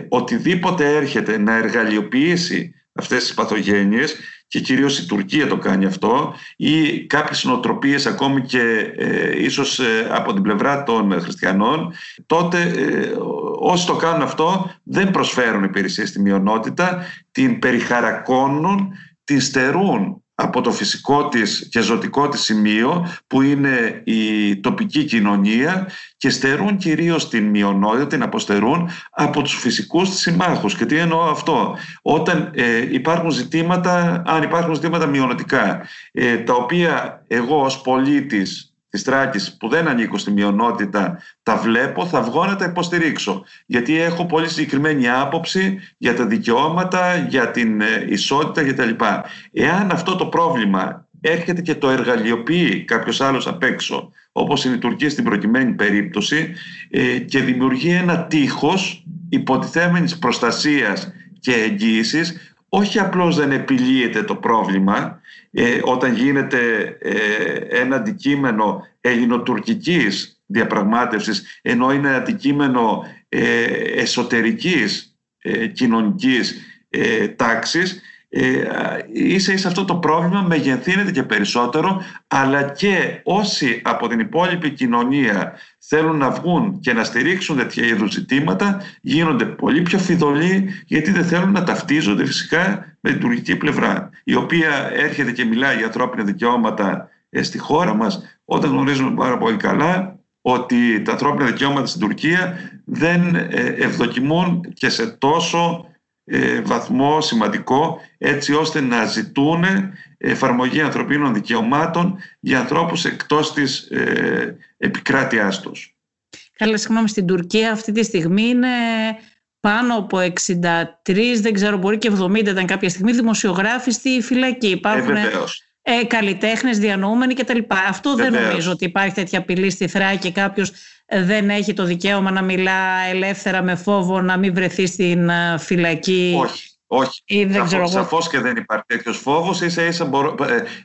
οτιδήποτε έρχεται να εργαλειοποιήσει αυτές τις παθογένειες και κυρίως η Τουρκία το κάνει αυτό ή κάποιες νοοτροπίες ακόμη και ε, ίσως ε, από την πλευρά των χριστιανών. Τότε ε, όσοι το κάνουν αυτό δεν προσφέρουν υπηρεσίες στη μειονότητα την περιχαρακώνουν, την στερούν από το φυσικό της και ζωτικό της σημείο που είναι η τοπική κοινωνία και στερούν κυρίως την μειονότητα, την αποστερούν από τους φυσικούς της συμμάχους. Και τι εννοώ αυτό; Όταν ε, υπάρχουν ζητήματα, αν υπάρχουν ζητήματα μειονοτικά, ε, τα οποία εγώ ως πολίτης της Τράκης που δεν ανήκω στη μειονότητα, τα βλέπω, θα βγω να τα υποστηρίξω. Γιατί έχω πολύ συγκεκριμένη άποψη για τα δικαιώματα, για την ε, ισότητα κτλ. Εάν αυτό το πρόβλημα έρχεται και το εργαλειοποιεί κάποιος άλλος απ' έξω, όπως είναι η Τουρκία στην προκειμένη περίπτωση, ε, και δημιουργεί ένα τείχος υποτιθέμενης προστασίας και εγγύησης, όχι απλώς δεν επιλύεται το πρόβλημα, ε, όταν γίνεται ε, ένα αντικείμενο ελληνοτουρκικής διαπραγμάτευσης ενώ είναι αντικείμενο ε, εσωτερικής ε, κοινωνικής ε, τάξης ε, ίσα ίσα αυτό το πρόβλημα μεγενθύνεται και περισσότερο αλλά και όσοι από την υπόλοιπη κοινωνία θέλουν να βγουν και να στηρίξουν τέτοια είδους ζητήματα γίνονται πολύ πιο φιδωλοί γιατί δεν θέλουν να ταυτίζονται φυσικά με την τουρκική πλευρά η οποία έρχεται και μιλάει για ανθρώπινα δικαιώματα ε, στη χώρα μας όταν γνωρίζουμε πάρα πολύ καλά ότι τα ανθρώπινα δικαιώματα στην Τουρκία δεν ε, ευδοκιμούν και σε τόσο ε, βαθμό σημαντικό έτσι ώστε να ζητούν εφαρμογή ανθρωπίνων δικαιωμάτων για ανθρώπους εκτός της ε, επικράτειάς τους. Καλά, συγγνώμη, στην Τουρκία αυτή τη στιγμή είναι πάνω από 63, δεν ξέρω, μπορεί και 70 ήταν κάποια στιγμή, δημοσιογράφοι στη φυλακή. Υπάρχουν ε, ε, καλλιτέχνες, διανοούμενοι κτλ. Αυτό δεν νομίζω ότι υπάρχει τέτοια απειλή στη Θράκη και κάποιος δεν έχει το δικαίωμα να μιλά ελεύθερα με φόβο να μην βρεθεί στην ε, φυλακή. Όχι. Όχι, ή δεν σαφώς, και δεν υπάρχει τέτοιος φόβος. Ίσα ίσα μπορώ,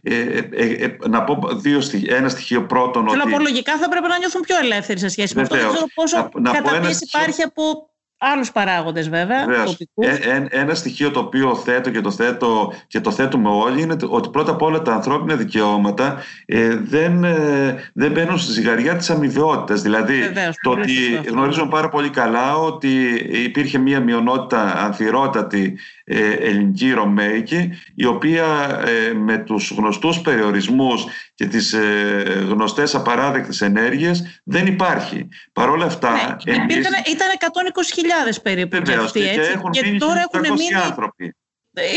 ε, ε, ε, να πω δύο, ένα στοιχείο πρώτον. Θέλω ότι... λογικά θα πρέπει να νιώθουν πιο ελεύθεροι σε σχέση με αυτό. Δεν ξέρω πόσο καταπίεση υπάρχει από άλλους παράγοντες βέβαια. Ε, ένα στοιχείο το οποίο θέτω και το, θέτω και το θέτουμε όλοι είναι ότι πρώτα απ' όλα τα ανθρώπινα δικαιώματα ε, δεν, ε, δεν μπαίνουν στη ζυγαριά της αμοιβαιότητας. Δηλαδή το ότι γνωρίζουμε πάρα πολύ καλά ότι υπήρχε μια μειονότητα ανθυρότατη ε, ελληνική Ρωμαϊκή η οποία ε, με τους γνωστούς περιορισμούς και τις ε, γνωστές απαράδεκτες ενέργειες δεν υπάρχει. Παρ' όλα αυτά... Ναι, εμείς... Ήταν 120.000 περίπου και αυτοί, έτσι. Και, έχουν και τώρα έχουν μείνει... άνθρωποι.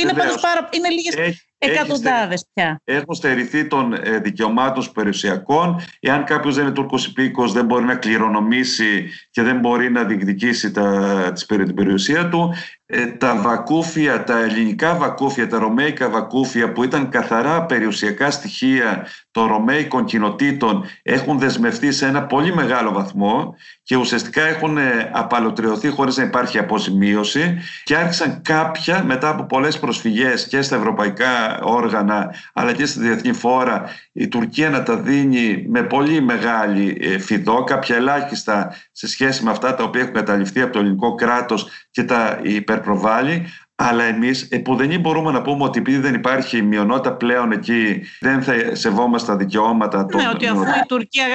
Είναι, πάντως πάρα, είναι λίγες εκατοντάδες πια. Έχουν στερηθεί των δικαιωμάτων περιουσιακών. Εάν κάποιος δεν είναι Τούρκος υπήκο, δεν μπορεί να κληρονομήσει και δεν μπορεί να διεκδικήσει τα, την περιουσία του. Ε, τα βακούφια, τα ελληνικά βακούφια, τα ρωμαϊκά βακούφια που ήταν καθαρά περιουσιακά στοιχεία των ρωμαϊκών κοινοτήτων έχουν δεσμευτεί σε ένα πολύ μεγάλο βαθμό και ουσιαστικά έχουν ε, απαλωτριωθεί χωρίς να υπάρχει αποζημίωση και άρχισαν κάποια μετά από πολλές προσφυγές και στα ευρωπαϊκά όργανα αλλά και στη διεθνή φόρα η Τουρκία να τα δίνει με πολύ μεγάλη ε, φιδό, κάποια ελάχιστα σε σχέση με αυτά τα οποία έχουν καταληφθεί από το ελληνικό κράτος και τα υπερπροβάλλει. Αλλά εμείς επουδενή μπορούμε να πούμε ότι επειδή δεν υπάρχει μειονότητα πλέον εκεί, δεν θα σεβόμαστε τα δικαιώματα των. Ναι, ότι αφού η Τουρκία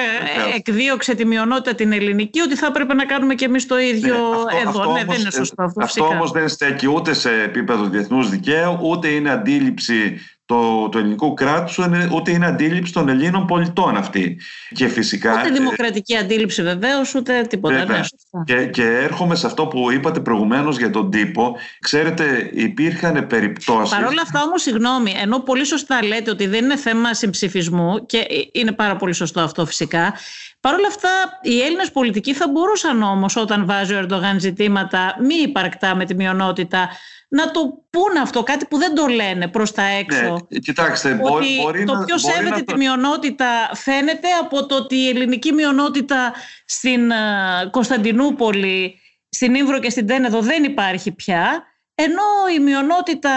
εκδίωξε τη μειονότητα την ελληνική, ότι θα έπρεπε να κάνουμε και εμείς το ίδιο ναι, εδώ. Αυτό ναι, δεν είναι σωστό αυτό. Αυτό όμως δεν στέκει ούτε σε επίπεδο διεθνούς δικαίου, ούτε είναι αντίληψη το, το ελληνικού κράτου, ούτε είναι αντίληψη των Ελλήνων πολιτών αυτή. Και φυσικά, ούτε δημοκρατική αντίληψη βεβαίως, ούτε τίποτα. Ναι, και, και έρχομαι σε αυτό που είπατε προηγουμένως για τον τύπο. Ξέρετε, υπήρχαν περιπτώσει. Παρ' όλα αυτά όμως, συγγνώμη, ενώ πολύ σωστά λέτε ότι δεν είναι θέμα συμψηφισμού και είναι πάρα πολύ σωστό αυτό φυσικά, Παρ' όλα αυτά, οι Έλληνες πολιτικοί θα μπορούσαν όμως, όταν βάζει ο Ερντογάν ζητήματα μη υπαρκτά με τη μειονότητα, να το πούνε αυτό, κάτι που δεν το λένε προς τα έξω. Ναι, κοιτάξτε, ότι μπορεί, μπορεί το ποιο σέβεται τη μειονότητα φαίνεται από το ότι η ελληνική μειονότητα στην ε, Κωνσταντινούπολη, στην Ήμβρο και στην Τένεδο δεν υπάρχει πια, ενώ η μειονότητα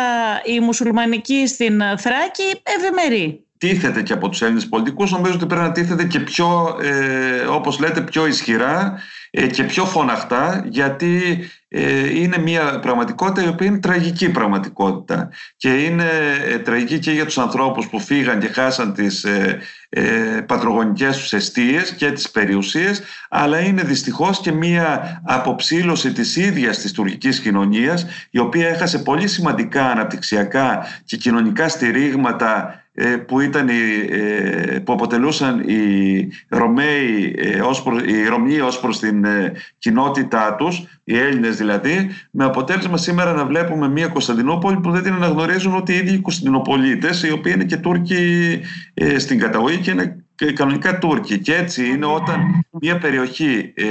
η μουσουλμανική στην Θράκη ευημερεί. Τίθεται και από τους Έλληνες πολιτικούς, νομίζω ότι πρέπει να τίθεται και πιο, ε, όπως λέτε, πιο ισχυρά ε, και πιο φωναχτά, γιατί ε, είναι μια πραγματικότητα η οποία είναι τραγική πραγματικότητα. Και είναι ε, τραγική και για τους ανθρώπους που φύγαν και χάσαν τις ε, ε, πατρογονικές τους αιστείες και τις περιουσίες, αλλά είναι δυστυχώς και μια αποψήλωση της ίδιας της τουρκικής κοινωνίας, η οποία έχασε πολύ σημαντικά αναπτυξιακά και κοινωνικά στηρίγματα ε, που, ήταν, ε, που αποτελούσαν οι Ρωμαίοι, ε, ως προς, οι Ρωμιοί ως προς την κοινότητά τους, οι Έλληνες δηλαδή, με αποτέλεσμα σήμερα να βλέπουμε μια Κωνσταντινούπολη που δεν την αναγνωρίζουν ότι οι ίδιοι Κωνσταντινοπολίτες, οι οποίοι είναι και Τούρκοι στην καταγωγή και είναι κανονικά Τούρκοι. Και έτσι είναι όταν μια περιοχή, ε,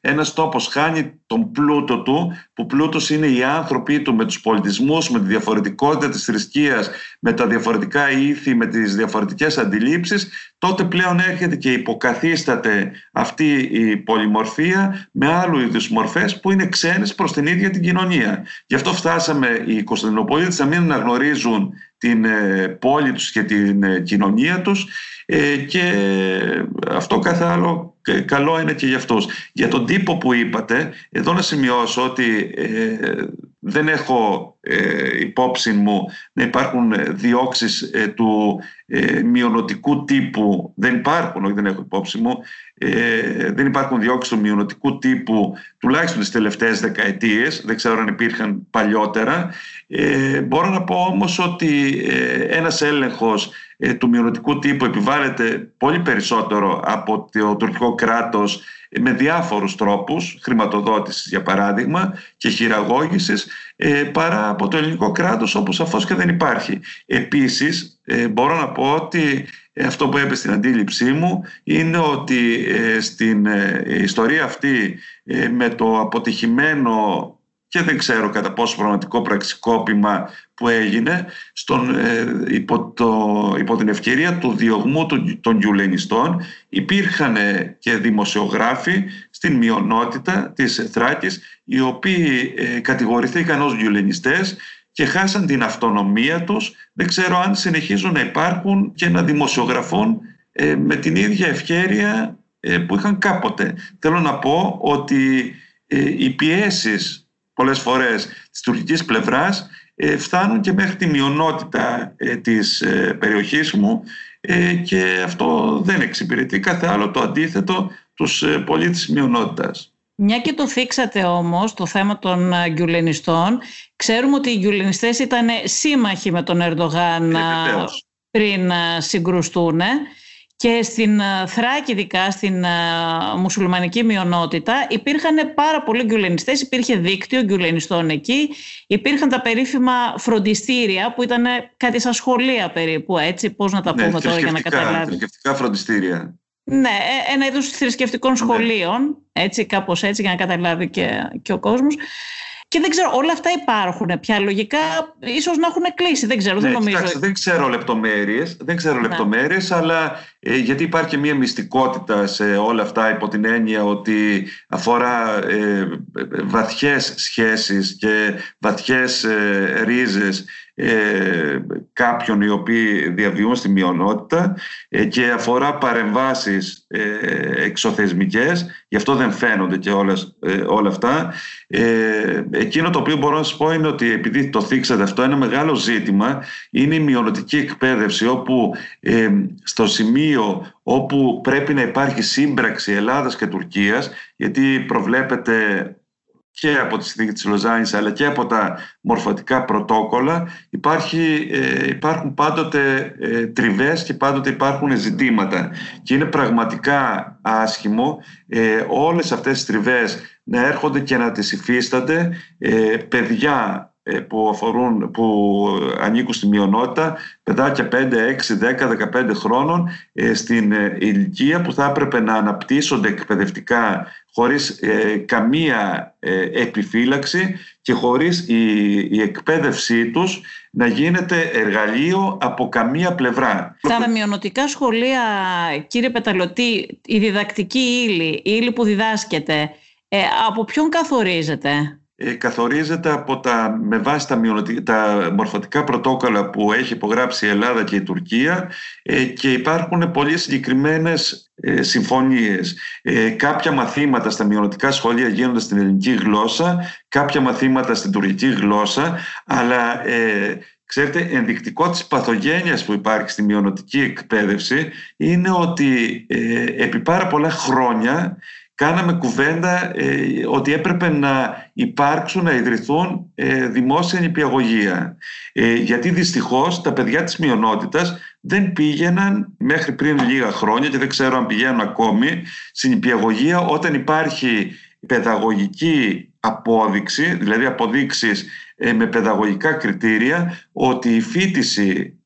ένας τόπος χάνει τον πλούτο του, που πλούτος είναι οι άνθρωποι του με τους πολιτισμούς, με τη διαφορετικότητα της θρησκείας, με τα διαφορετικά ήθη, με τις διαφορετικές αντιλήψεις, τότε πλέον έρχεται και υποκαθίσταται αυτή η πολυμορφία με άλλου είδους μορφές που είναι ξένες προς την ίδια την κοινωνία. Γι' αυτό φτάσαμε οι Κωνσταντινοπολίτες να μην αναγνωρίζουν την ε, πόλη τους και την ε, κοινωνία τους ε, και αυτό καθ' άλλο καλό είναι και για αυτούς. Για τον τύπο που είπατε, εδώ να σημειώσω ότι δεν έχω υπόψη μου να υπάρχουν διώξεις του μειονοτικού τύπου. Δεν υπάρχουν, όχι δεν έχω υπόψη μου, δεν υπάρχουν διώξεις του μειονοτικού τύπου τουλάχιστον τις τελευταίες δεκαετίες, δεν ξέρω αν υπήρχαν παλιότερα. μπορώ να πω όμως ότι ένας έλεγχος ε, του μειονοτικού τύπου επιβάλλεται πολύ περισσότερο από το τουρκικό κράτος με διάφορους τρόπους, χρηματοδότησης για παράδειγμα και χειραγώγησης, ε, παρά από το ελληνικό κράτος όπου σαφώς και δεν υπάρχει. Επίσης, ε, μπορώ να πω ότι αυτό που έπεσε στην αντίληψή μου είναι ότι στην ιστορία αυτή με το αποτυχημένο και δεν ξέρω κατά πόσο πραγματικό πραξικόπημα που έγινε στον, ε, υπό, το, υπό την ευκαιρία του διωγμού των, των γιουλενιστών υπήρχαν και δημοσιογράφοι στην μειονότητα της Θράκης οι οποίοι ε, κατηγορηθήκαν ως γιουλενιστές και χάσαν την αυτονομία τους. Δεν ξέρω αν συνεχίζουν να υπάρχουν και να δημοσιογραφούν ε, με την ίδια ευκαιρία ε, που είχαν κάποτε. Θέλω να πω ότι οι πιέσεις πολλές φορές της τουρκικής πλευράς ε, φτάνουν και μέχρι τη μειονότητα ε, της ε, περιοχής μου και αυτό δεν εξυπηρετεί κάθε άλλο το αντίθετο τους πολίτες της μειονότητας. Μια και το θίξατε όμως το θέμα των γκιουλενιστών, ξέρουμε ότι οι γκιουλενιστές ήταν σύμμαχοι με τον Ερντογάν πριν συγκρουστούν και στην ε, Θράκη, ειδικά στην ε, μουσουλμανική μειονότητα, υπήρχαν πάρα πολλοί γκουλενιστές, υπήρχε δίκτυο γκουλενιστών εκεί, υπήρχαν τα περίφημα φροντιστήρια που ήταν κάτι σαν σχολεία περίπου, έτσι, πώς να τα ναι, πούμε τώρα για να καταλάβει. θρησκευτικά φροντιστήρια. Ναι, ε, ένα είδος θρησκευτικών ναι. σχολείων, έτσι, κάπως έτσι, για να καταλάβει και, και ο κόσμος. Και δεν ξέρω, όλα αυτά υπάρχουν πια λογικά, ίσως να έχουν κλείσει, δεν ξέρω, ναι, δεν νομίζω. Κοιτάξτε, δεν ξέρω λεπτομέρειες, δεν ξέρω ναι. λεπτομέρειες, αλλά ε, γιατί υπάρχει μια μυστικότητα σε όλα αυτά υπό την έννοια ότι αφορά ε, βαθιές σχέσεις και βαθιές ε, ρίζες ε, κάποιων οι οποίοι διαβιούν στη μειονότητα ε, και αφορά παρεμβάσεις ε, εξωθεσμικές, γι' αυτό δεν φαίνονται και όλες, ε, όλα αυτά. Ε, εκείνο το οποίο μπορώ να σας πω είναι ότι επειδή το θίξατε αυτό, ένα μεγάλο ζήτημα είναι η μειονοτική εκπαίδευση όπου στο σημείο όπου πρέπει να υπάρχει σύμπραξη Ελλάδας και Τουρκίας γιατί προβλέπεται και από τη συνθήκη της Λοζάνης αλλά και από τα μορφωτικά πρωτόκολλα υπάρχει, ε, υπάρχουν πάντοτε ε, τριβές και πάντοτε υπάρχουν ζητήματα. Και είναι πραγματικά άσχημο ε, όλες αυτές τις τριβές να έρχονται και να τις υφίστανται ε, παιδιά ε, που, αφορούν, που ανήκουν στη μειονότητα, παιδάκια 5, 6, 10, 15 χρόνων ε, στην ε, ηλικία που θα έπρεπε να αναπτύσσονται εκπαιδευτικά χωρίς καμία επιφύλαξη και χωρίς η, η εκπαίδευσή τους να γίνεται εργαλείο από καμία πλευρά. Στα μειονοτικά σχολεία, κύριε Πεταλωτή, η διδακτική ύλη, η ύλη που διδάσκεται, από ποιον καθορίζεται; Ε, καθορίζεται από τα, με βάση τα, τα μορφωτικά πρωτόκολλα που έχει υπογράψει η Ελλάδα και η Τουρκία ε, και υπάρχουν πολύ συγκεκριμένες ε, συμφωνίες. Ε, κάποια μαθήματα στα μειονοτικά σχολεία γίνονται στην ελληνική γλώσσα, κάποια μαθήματα στην τουρκική γλώσσα, αλλά ε, ξέρετε ενδεικτικό της παθογένειας που υπάρχει στη μειονοτική εκπαίδευση είναι ότι ε, επί πάρα πολλά χρόνια κάναμε κουβέντα ε, ότι έπρεπε να υπάρξουν, να ιδρυθούν ε, δημόσια νηπιαγωγεία. Ε, γιατί δυστυχώς τα παιδιά της μειονότητας δεν πήγαιναν μέχρι πριν λίγα χρόνια και δεν ξέρω αν πηγαίνουν ακόμη στην νηπιαγωγεία όταν υπάρχει παιδαγωγική απόδειξη, δηλαδή αποδείξεις με παιδαγωγικά κριτήρια ότι η φίτηση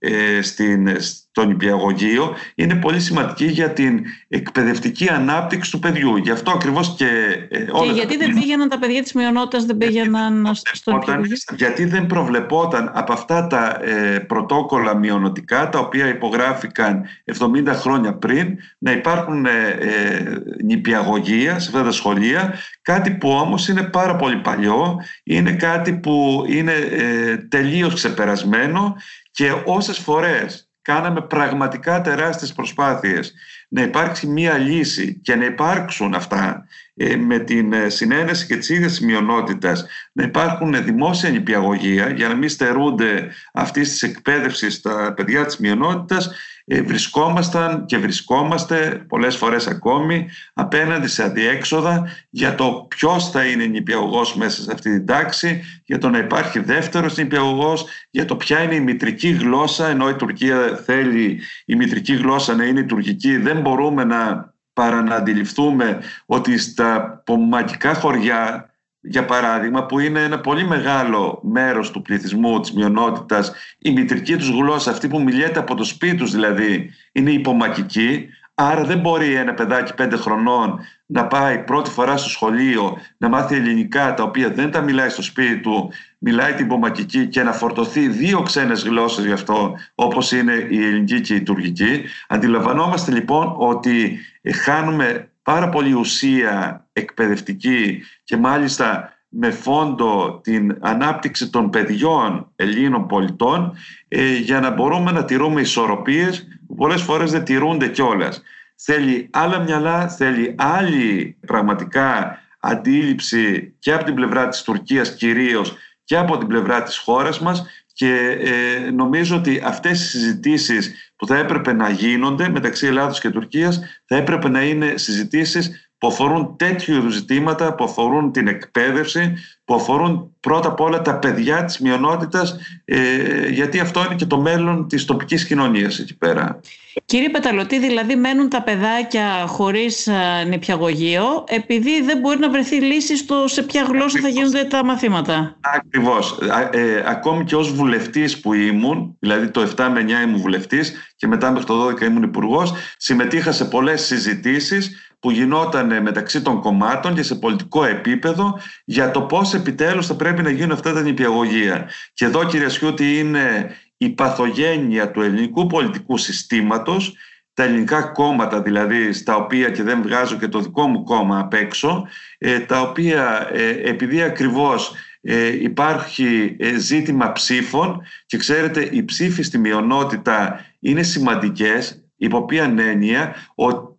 στην, το νηπιαγωγείο είναι πολύ σημαντική για την εκπαιδευτική ανάπτυξη του παιδιού. Γι' αυτό ακριβώς και... Ε, και γιατί δεν πήγαιναν τα παιδιά της μειονότητας, δεν πήγαιναν στο νηπιαγωγείο. Γιατί δεν προβλεπόταν από αυτά τα ε, πρωτόκολλα μειονοτικά, τα οποία υπογράφηκαν 70 χρόνια πριν, να υπάρχουν ε, ε, νηπιαγωγεία σε αυτά τα σχολεία, κάτι που όμως είναι πάρα πολύ παλιό, είναι κάτι που είναι ε, τελείως ξεπερασμένο και όσες φορές κάναμε πραγματικά τεράστιες προσπάθειες να υπάρξει μία λύση και να υπάρξουν αυτά ε, με την ε, συνένεση και της ίδιας μειονότητας να υπάρχουν δημόσια νηπιαγωγεία για να μην στερούνται αυτής της εκπαίδευσης τα παιδιά της μειονότητας ε, βρισκόμασταν και βρισκόμαστε πολλές φορές ακόμη απέναντι σε αδιέξοδα για το ποιος θα είναι νηπιαγωγός μέσα σε αυτή την τάξη, για το να υπάρχει δεύτερος νηπιαγωγός, για το ποια είναι η μητρική γλώσσα, ενώ η Τουρκία θέλει η μητρική γλώσσα να είναι η τουρκική, δεν μπορούμε να παρά να αντιληφθούμε ότι στα πομακικά χωριά για παράδειγμα, που είναι ένα πολύ μεγάλο μέρος του πληθυσμού της μειονότητας, η μητρική τους γλώσσα, αυτή που μιλιέται από το σπίτι τους δηλαδή, είναι υπομακική, άρα δεν μπορεί ένα παιδάκι πέντε χρονών να πάει πρώτη φορά στο σχολείο να μάθει ελληνικά, τα οποία δεν τα μιλάει στο σπίτι του, μιλάει την υπομακική και να φορτωθεί δύο ξένες γλώσσες γι' αυτό, όπως είναι η ελληνική και η τουρκική. Αντιλαμβανόμαστε λοιπόν ότι χάνουμε πάρα πολύ ουσία εκπαιδευτική και μάλιστα με φόντο την ανάπτυξη των παιδιών Ελλήνων πολιτών ε, για να μπορούμε να τηρούμε ισορροπίες που πολλές φορές δεν τηρούνται κιόλας. Θέλει άλλα μυαλά, θέλει άλλη πραγματικά αντίληψη και από την πλευρά της Τουρκίας κυρίως και από την πλευρά της χώρας μας και ε, νομίζω ότι αυτές οι συζητήσεις που θα έπρεπε να γίνονται μεταξύ Ελλάδος και Τουρκίας θα έπρεπε να είναι συζητήσεις που αφορούν τέτοιου είδους ζητήματα, που αφορούν την εκπαίδευση, που αφορούν πρώτα απ' όλα τα παιδιά της μειονότητας, ε, γιατί αυτό είναι και το μέλλον της τοπικής κοινωνίας εκεί πέρα. Κύριε Πεταλωτή, δηλαδή μένουν τα παιδάκια χωρίς νηπιαγωγείο επειδή δεν μπορεί να βρεθεί λύση στο σε ποια γλώσσα θα γίνονται τα μαθήματα; Ακριβώς. Ε, ακόμη και ως βουλευτής που ήμουν, δηλαδή το 7 με 9 ήμουν βουλευτής και μετά μέχρι το 12 ήμουν υπουργός, συμμετείχα σε πολλές συζητήσεις που γινόταν μεταξύ των κομμάτων και σε πολιτικό επίπεδο για το πώς επιτέλους θα πρέπει να γίνουν αυτά τα νηπιαγωγεία. Και εδώ κύριε Σιούτη είναι η παθογένεια του ελληνικού πολιτικού συστήματος, τα ελληνικά κόμματα δηλαδή, στα οποία και δεν βγάζω και το δικό μου κόμμα απ' έξω, ε, τα οποία ε, επειδή ακριβώς ε, υπάρχει ζήτημα ψήφων και ξέρετε οι ψήφοι στη μειονότητα είναι σημαντικές, υπό ποια έννοια,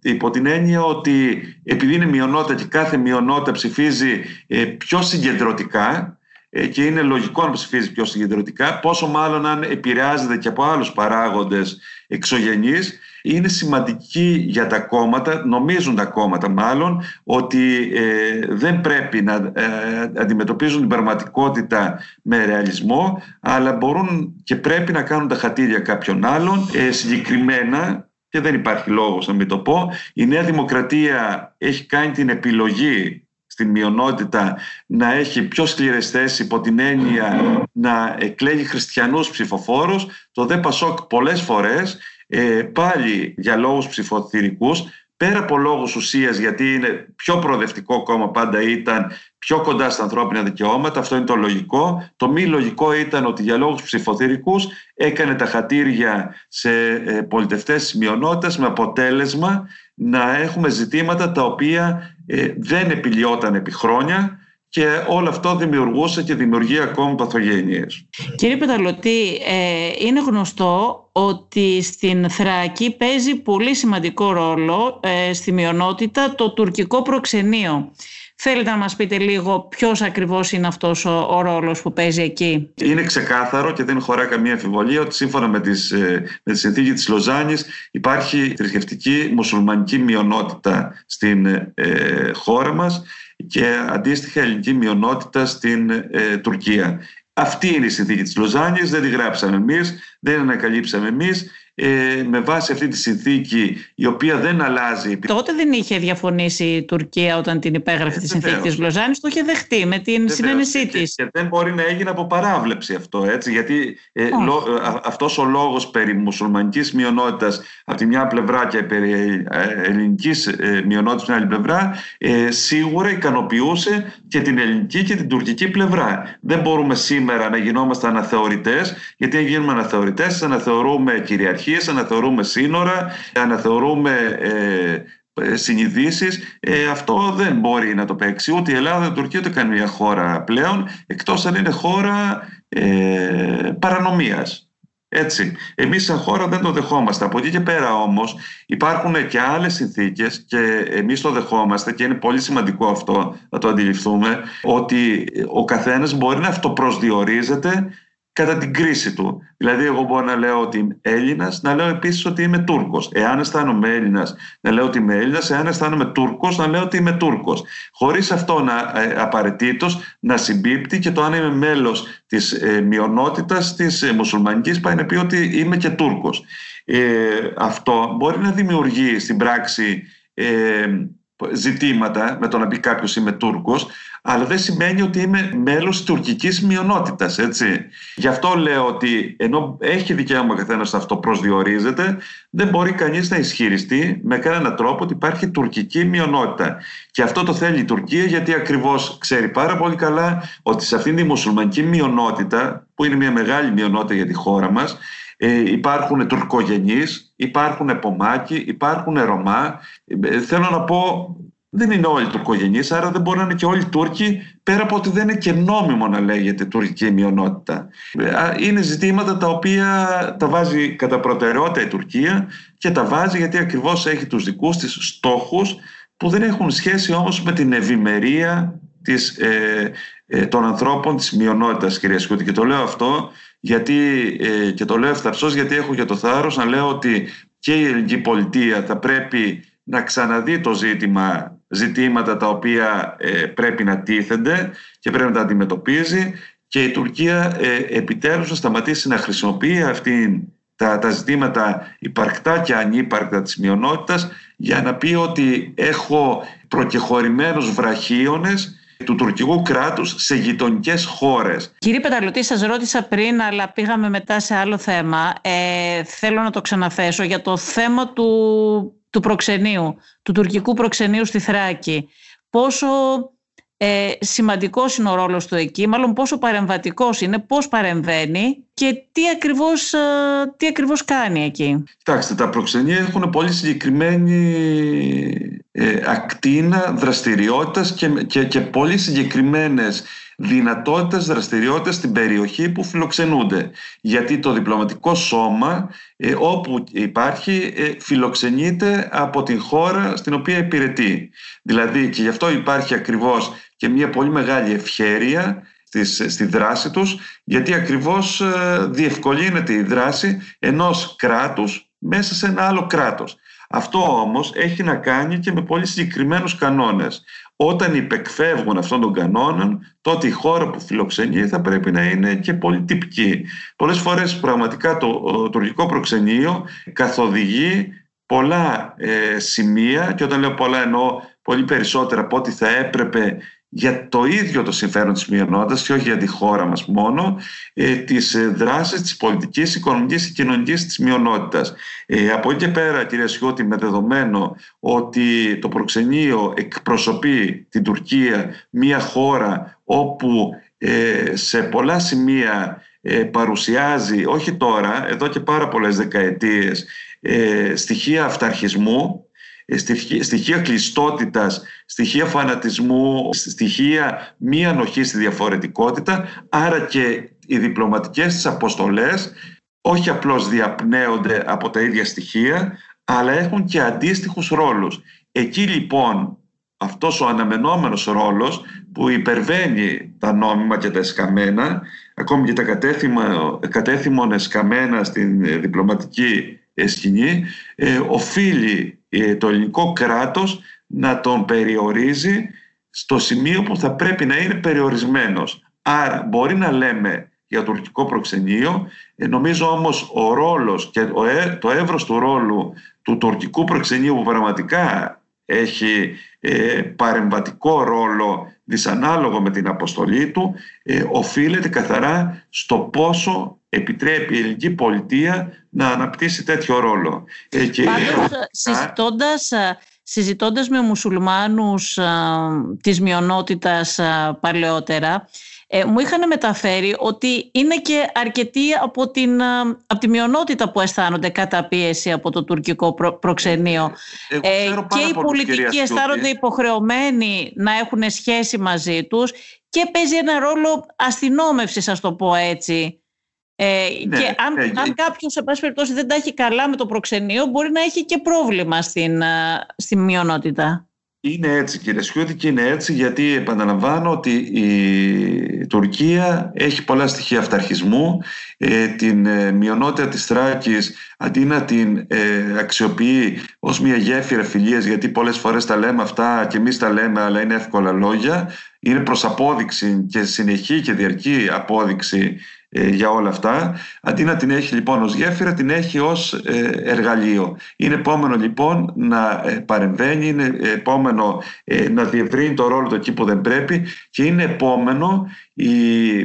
υπό την έννοια ότι επειδή είναι μειονότητα και κάθε μειονότητα ψηφίζει πιο συγκεντρωτικά, ε, και είναι λογικό να ψηφίζει πιο συγκεντρωτικά, πόσο μάλλον αν επηρεάζεται και από άλλους παράγοντες εξωγενείς, είναι σημαντική για τα κόμματα, νομίζουν τα κόμματα μάλλον, ότι ε, δεν πρέπει να ε, αντιμετωπίζουν την πραγματικότητα με ρεαλισμό, αλλά μπορούν και πρέπει να κάνουν τα χατήρια κάποιων άλλων. συγκεκριμένα, και δεν υπάρχει λόγος να μην το πω, η Νέα Δημοκρατία έχει κάνει την επιλογή στην μειονότητα να έχει πιο σκληρές θέσεις υπό την έννοια να εκλέγει χριστιανούς ψηφοφόρους. Το ΔΕ Πασόκ πολλές φορές ε, πάλι για λόγους ψηφοθυρικούς πέρα από λόγους ουσίας γιατί είναι πιο προοδευτικό κόμμα πάντα ήταν πιο κοντά στα ανθρώπινα δικαιώματα, αυτό είναι το λογικό. Το μη λογικό ήταν ότι για λόγους ψηφοθυρικούς έκανε τα χατήρια σε ε, πολιτευτές της μειονότητας με αποτέλεσμα να έχουμε ζητήματα τα οποία ε, δεν επιλυόταν επί χρόνια και όλο αυτό δημιουργούσε και δημιουργεί ακόμη παθογένειες. Κύριε Πεταλωτή, ε, είναι γνωστό ότι στην Θράκη παίζει πολύ σημαντικό ρόλο ε, στη μειονότητα το τουρκικό προξενείο. Θέλετε να μας πείτε λίγο ποιος ακριβώς είναι αυτός ο, ο ρόλος που παίζει εκεί; Είναι ξεκάθαρο και δεν χωρά καμία αμφιβολία ότι σύμφωνα με, τις, ε, με τη συνθήκη της Λοζάνης υπάρχει θρησκευτική μουσουλμανική μειονότητα στην ε, χώρα μας και αντίστοιχα ελληνική μειονότητα στην ε, Τουρκία. Αυτή είναι η συνθήκη της Λοζάνης, δεν τη γράψαμε εμείς, δεν την ανακαλύψαμε εμείς ε, με βάση αυτή τη συνθήκη η οποία δεν αλλάζει. Τότε δεν είχε διαφωνήσει η Τουρκία όταν την υπέγραφε ε, τη συνθήκη της Λοζάνης, το είχε δεχτεί με την συνένεσή της. Και, δεν μπορεί να έγινε από παράβλεψη αυτό, έτσι, γιατί ε, λο, ε, αυτός ο λόγος περί μουσουλμανικής μειονότητας από τη μια πλευρά και περί ε, ελληνικής ε, μειονότητας από την άλλη πλευρά ε, σίγουρα ικανοποιούσε και την ελληνική και την τουρκική πλευρά. Δεν μπορούμε σήμερα να γινόμαστε αναθεωρητές, γιατί αν γίνουμε αναθεωρητές αναθεωρούμε κυριαρχία να αναθεωρούμε σύνορα, αναθεωρούμε ε, ε, συνειδήσεις. Ε, αυτό δεν μπορεί να το παίξει ούτε η Ελλάδα, ούτε η Τουρκία, ούτε καμία χώρα πλέον, εκτός αν είναι χώρα ε, παρανομίας. Έτσι. Εμείς σαν χώρα δεν το δεχόμαστε. Από εκεί και πέρα όμως υπάρχουν και άλλες συνθήκες και εμείς το δεχόμαστε και είναι πολύ σημαντικό αυτό να το αντιληφθούμε ότι ο καθένας μπορεί να αυτοπροσδιορίζεται κατά την κρίση του. Δηλαδή, εγώ μπορώ να λέω ότι είμαι Έλληνας, να λέω επίσης ότι είμαι Τούρκος. Εάν αισθάνομαι Έλληνας, να λέω ότι είμαι Έλληνας. Εάν αισθάνομαι Τούρκος, να λέω ότι είμαι Τούρκος. Χωρίς αυτό να ε, απαραίτητος να συμπίπτει και το αν είμαι μέλος της ε, μειονότητας της ε, μουσουλμανικής, πάει να πει ότι είμαι και Τούρκος. Ε, αυτό μπορεί να δημιουργεί στην πράξη ε, ζητήματα με το να πει κάποιος είμαι Τούρκος αλλά δεν σημαίνει ότι είμαι μέλος τουρκικής μειονότητας, έτσι. Γι' αυτό λέω ότι ενώ έχει δικαίωμα καθένας να αυτό προσδιορίζεται, δεν μπορεί κανείς να ισχυριστεί με κανέναν τρόπο ότι υπάρχει τουρκική μειονότητα. Και αυτό το θέλει η Τουρκία γιατί ακριβώς ξέρει πάρα πολύ καλά ότι σε αυτήν τη μουσουλμανική μειονότητα, που είναι μια μεγάλη μειονότητα για τη χώρα μας, ε, υπάρχουν τουρκογενείς, υπάρχουν πομάκοι, υπάρχουν Ρωμά. Ε, θέλω να πω δεν είναι όλοι τουρκογενείς, άρα δεν μπορεί να είναι και όλοι Τούρκοι, πέρα από ότι δεν είναι και νόμιμο να λέγεται τουρκική μειονότητα. Είναι ζητήματα τα οποία τα βάζει κατά προτεραιότητα η Τουρκία και τα βάζει γιατί ακριβώς έχει τους δικούς της στόχους που δεν έχουν σχέση όμως με την ευημερία της, ε, ε, των ανθρώπων της μειονότητας, κυρία Σκούτη. Και το λέω αυτό γιατί, ε, και το λέω ευθαρσώς γιατί έχω και το θάρρος να λέω ότι και η ελληνική πολιτεία θα πρέπει να ξαναδεί το ζήτημα ζητήματα τα οποία ε, πρέπει να τίθενται και πρέπει να τα αντιμετωπίζει και η Τουρκία ε, επιτέλους να σταματήσει να χρησιμοποιεί αυτή τα, τα ζητήματα υπαρκτά και ανύπαρκτα της μειονότητας για να πει ότι έχω προκεχωρημένους βραχίονες του τουρκικού κράτους σε γειτονικές χώρες. Κύριε Πεταλωτή, σας ρώτησα πριν, αλλά πήγαμε μετά σε άλλο θέμα. Ε, θέλω να το ξαναθέσω για το θέμα του του προξενείου, του τουρκικού προξενείου στη Θράκη. Πόσο ε, σημαντικός είναι ο ρόλος του εκεί, μάλλον πόσο παρεμβατικός είναι, πώς παρεμβαίνει και τι ακριβώς, ε, τι ακριβώς κάνει εκεί. Κοιτάξτε, τα προξενία έχουν πολύ συγκεκριμένη ε, ακτίνα δραστηριότητας και, και, και πολύ συγκεκριμένες δυνατότητες δραστηριότητες στην περιοχή που φιλοξενούνται. Γιατί το διπλωματικό σώμα ε, όπου υπάρχει ε, φιλοξενείται από την χώρα στην οποία υπηρετεί. Δηλαδή και γι' αυτό υπάρχει ακριβώς και μια πολύ μεγάλη ευχέρεια στη δράση τους γιατί ακριβώς ε, διευκολύνεται η δράση ενός κράτους μέσα σε ένα άλλο κράτος. Αυτό όμως έχει να κάνει και με πολύ συγκεκριμένους κανόνες. Όταν υπεκφεύγουν αυτών των κανόνων, τότε η χώρα που φιλοξενεί θα πρέπει να είναι και πολύ τυπική. Πολλές φορές πραγματικά το, τουρκικό προξενείο καθοδηγεί πολλά ε, σημεία και όταν λέω πολλά εννοώ πολύ περισσότερα από ό,τι θα έπρεπε για το ίδιο το συμφέρον της μειονότητας και όχι για τη χώρα μας μόνο, ε, τις ε, δράσεις της πολιτικής, οικονομικής και κοινωνικής της μειονότητας. Ε, από εκεί και πέρα, κυρία Σιώτη, με δεδομένο ότι το προξενείο εκπροσωπεί την Τουρκία, μια χώρα όπου ε, σε πολλά σημεία ε, παρουσιάζει, όχι τώρα, εδώ και πάρα πολλές δεκαετίες, στοιχεία αυταρχισμού, ε, στοιχεία κλειστότητας, στοιχεία φανατισμού, στοιχεία μη ανοχής στη διαφορετικότητα, άρα και οι διπλωματικές της αποστολές όχι απλώς διαπνέονται από τα ίδια στοιχεία, αλλά έχουν και αντίστοιχους ρόλους. Εκεί λοιπόν αυτός ο αναμενόμενος ρόλος που υπερβαίνει τα νόμιμα και τα εσκαμμένα, ακόμη και τα κατέθυμον εσκαμμένα στην διπλωματική σκηνή, ε, οφείλει ε, το ελληνικό κράτος να τον περιορίζει στο σημείο που θα πρέπει να είναι περιορισμένος. Άρα μπορεί να λέμε για το τουρκικό προξενείο, ε, νομίζω όμως ο ρόλος και το εύρος του ρόλου του τουρκικού προξενείου που πραγματικά έχει ε, παρεμβατικό ρόλο δυσανάλογο με την αποστολή του ε, οφείλεται καθαρά στο πόσο επιτρέπει η ελληνική πολιτεία να αναπτύσσει τέτοιο ρόλο. Ε, και... Πάντως, συζητώντας, συζητώντας με μουσουλμάνους της μειονότητας παλαιότερα ε, μου είχαν μεταφέρει ότι είναι και αρκετοί από, την, από τη μειονότητα που αισθάνονται κατά πίεση από το τουρκικό προξενείο. Ε, και οι πολιτικοί αισθάνονται υποχρεωμένοι να έχουν σχέση μαζί τους και παίζει ένα ρόλο αστυνόμευσης, ας το πω έτσι. Ε, ναι, και αν, ναι, αν κάποιος σε πάση περιπτώσει δεν τα έχει καλά με το προξενείο μπορεί να έχει και πρόβλημα στην, στην μειονότητα. Είναι έτσι κύριε Σιούδη και είναι έτσι γιατί επαναλαμβάνω ότι η Τουρκία έχει πολλά στοιχεία αυταρχισμού. Ε, την ε, μειονότητα της Θράκης αντί να την ε, αξιοποιεί ως μια γέφυρα φιλίας γιατί πολλές φορές τα λέμε αυτά και εμείς τα λέμε αλλά είναι εύκολα λόγια είναι προς απόδειξη και συνεχή και διαρκή απόδειξη ε, για όλα αυτά. Αντί να την έχει λοιπόν ως γέφυρα, την έχει ως ε, εργαλείο. Είναι επόμενο λοιπόν να ε, παρεμβαίνει, είναι επόμενο να διευρύνει το ρόλο του εκεί που δεν πρέπει και είναι επόμενο η,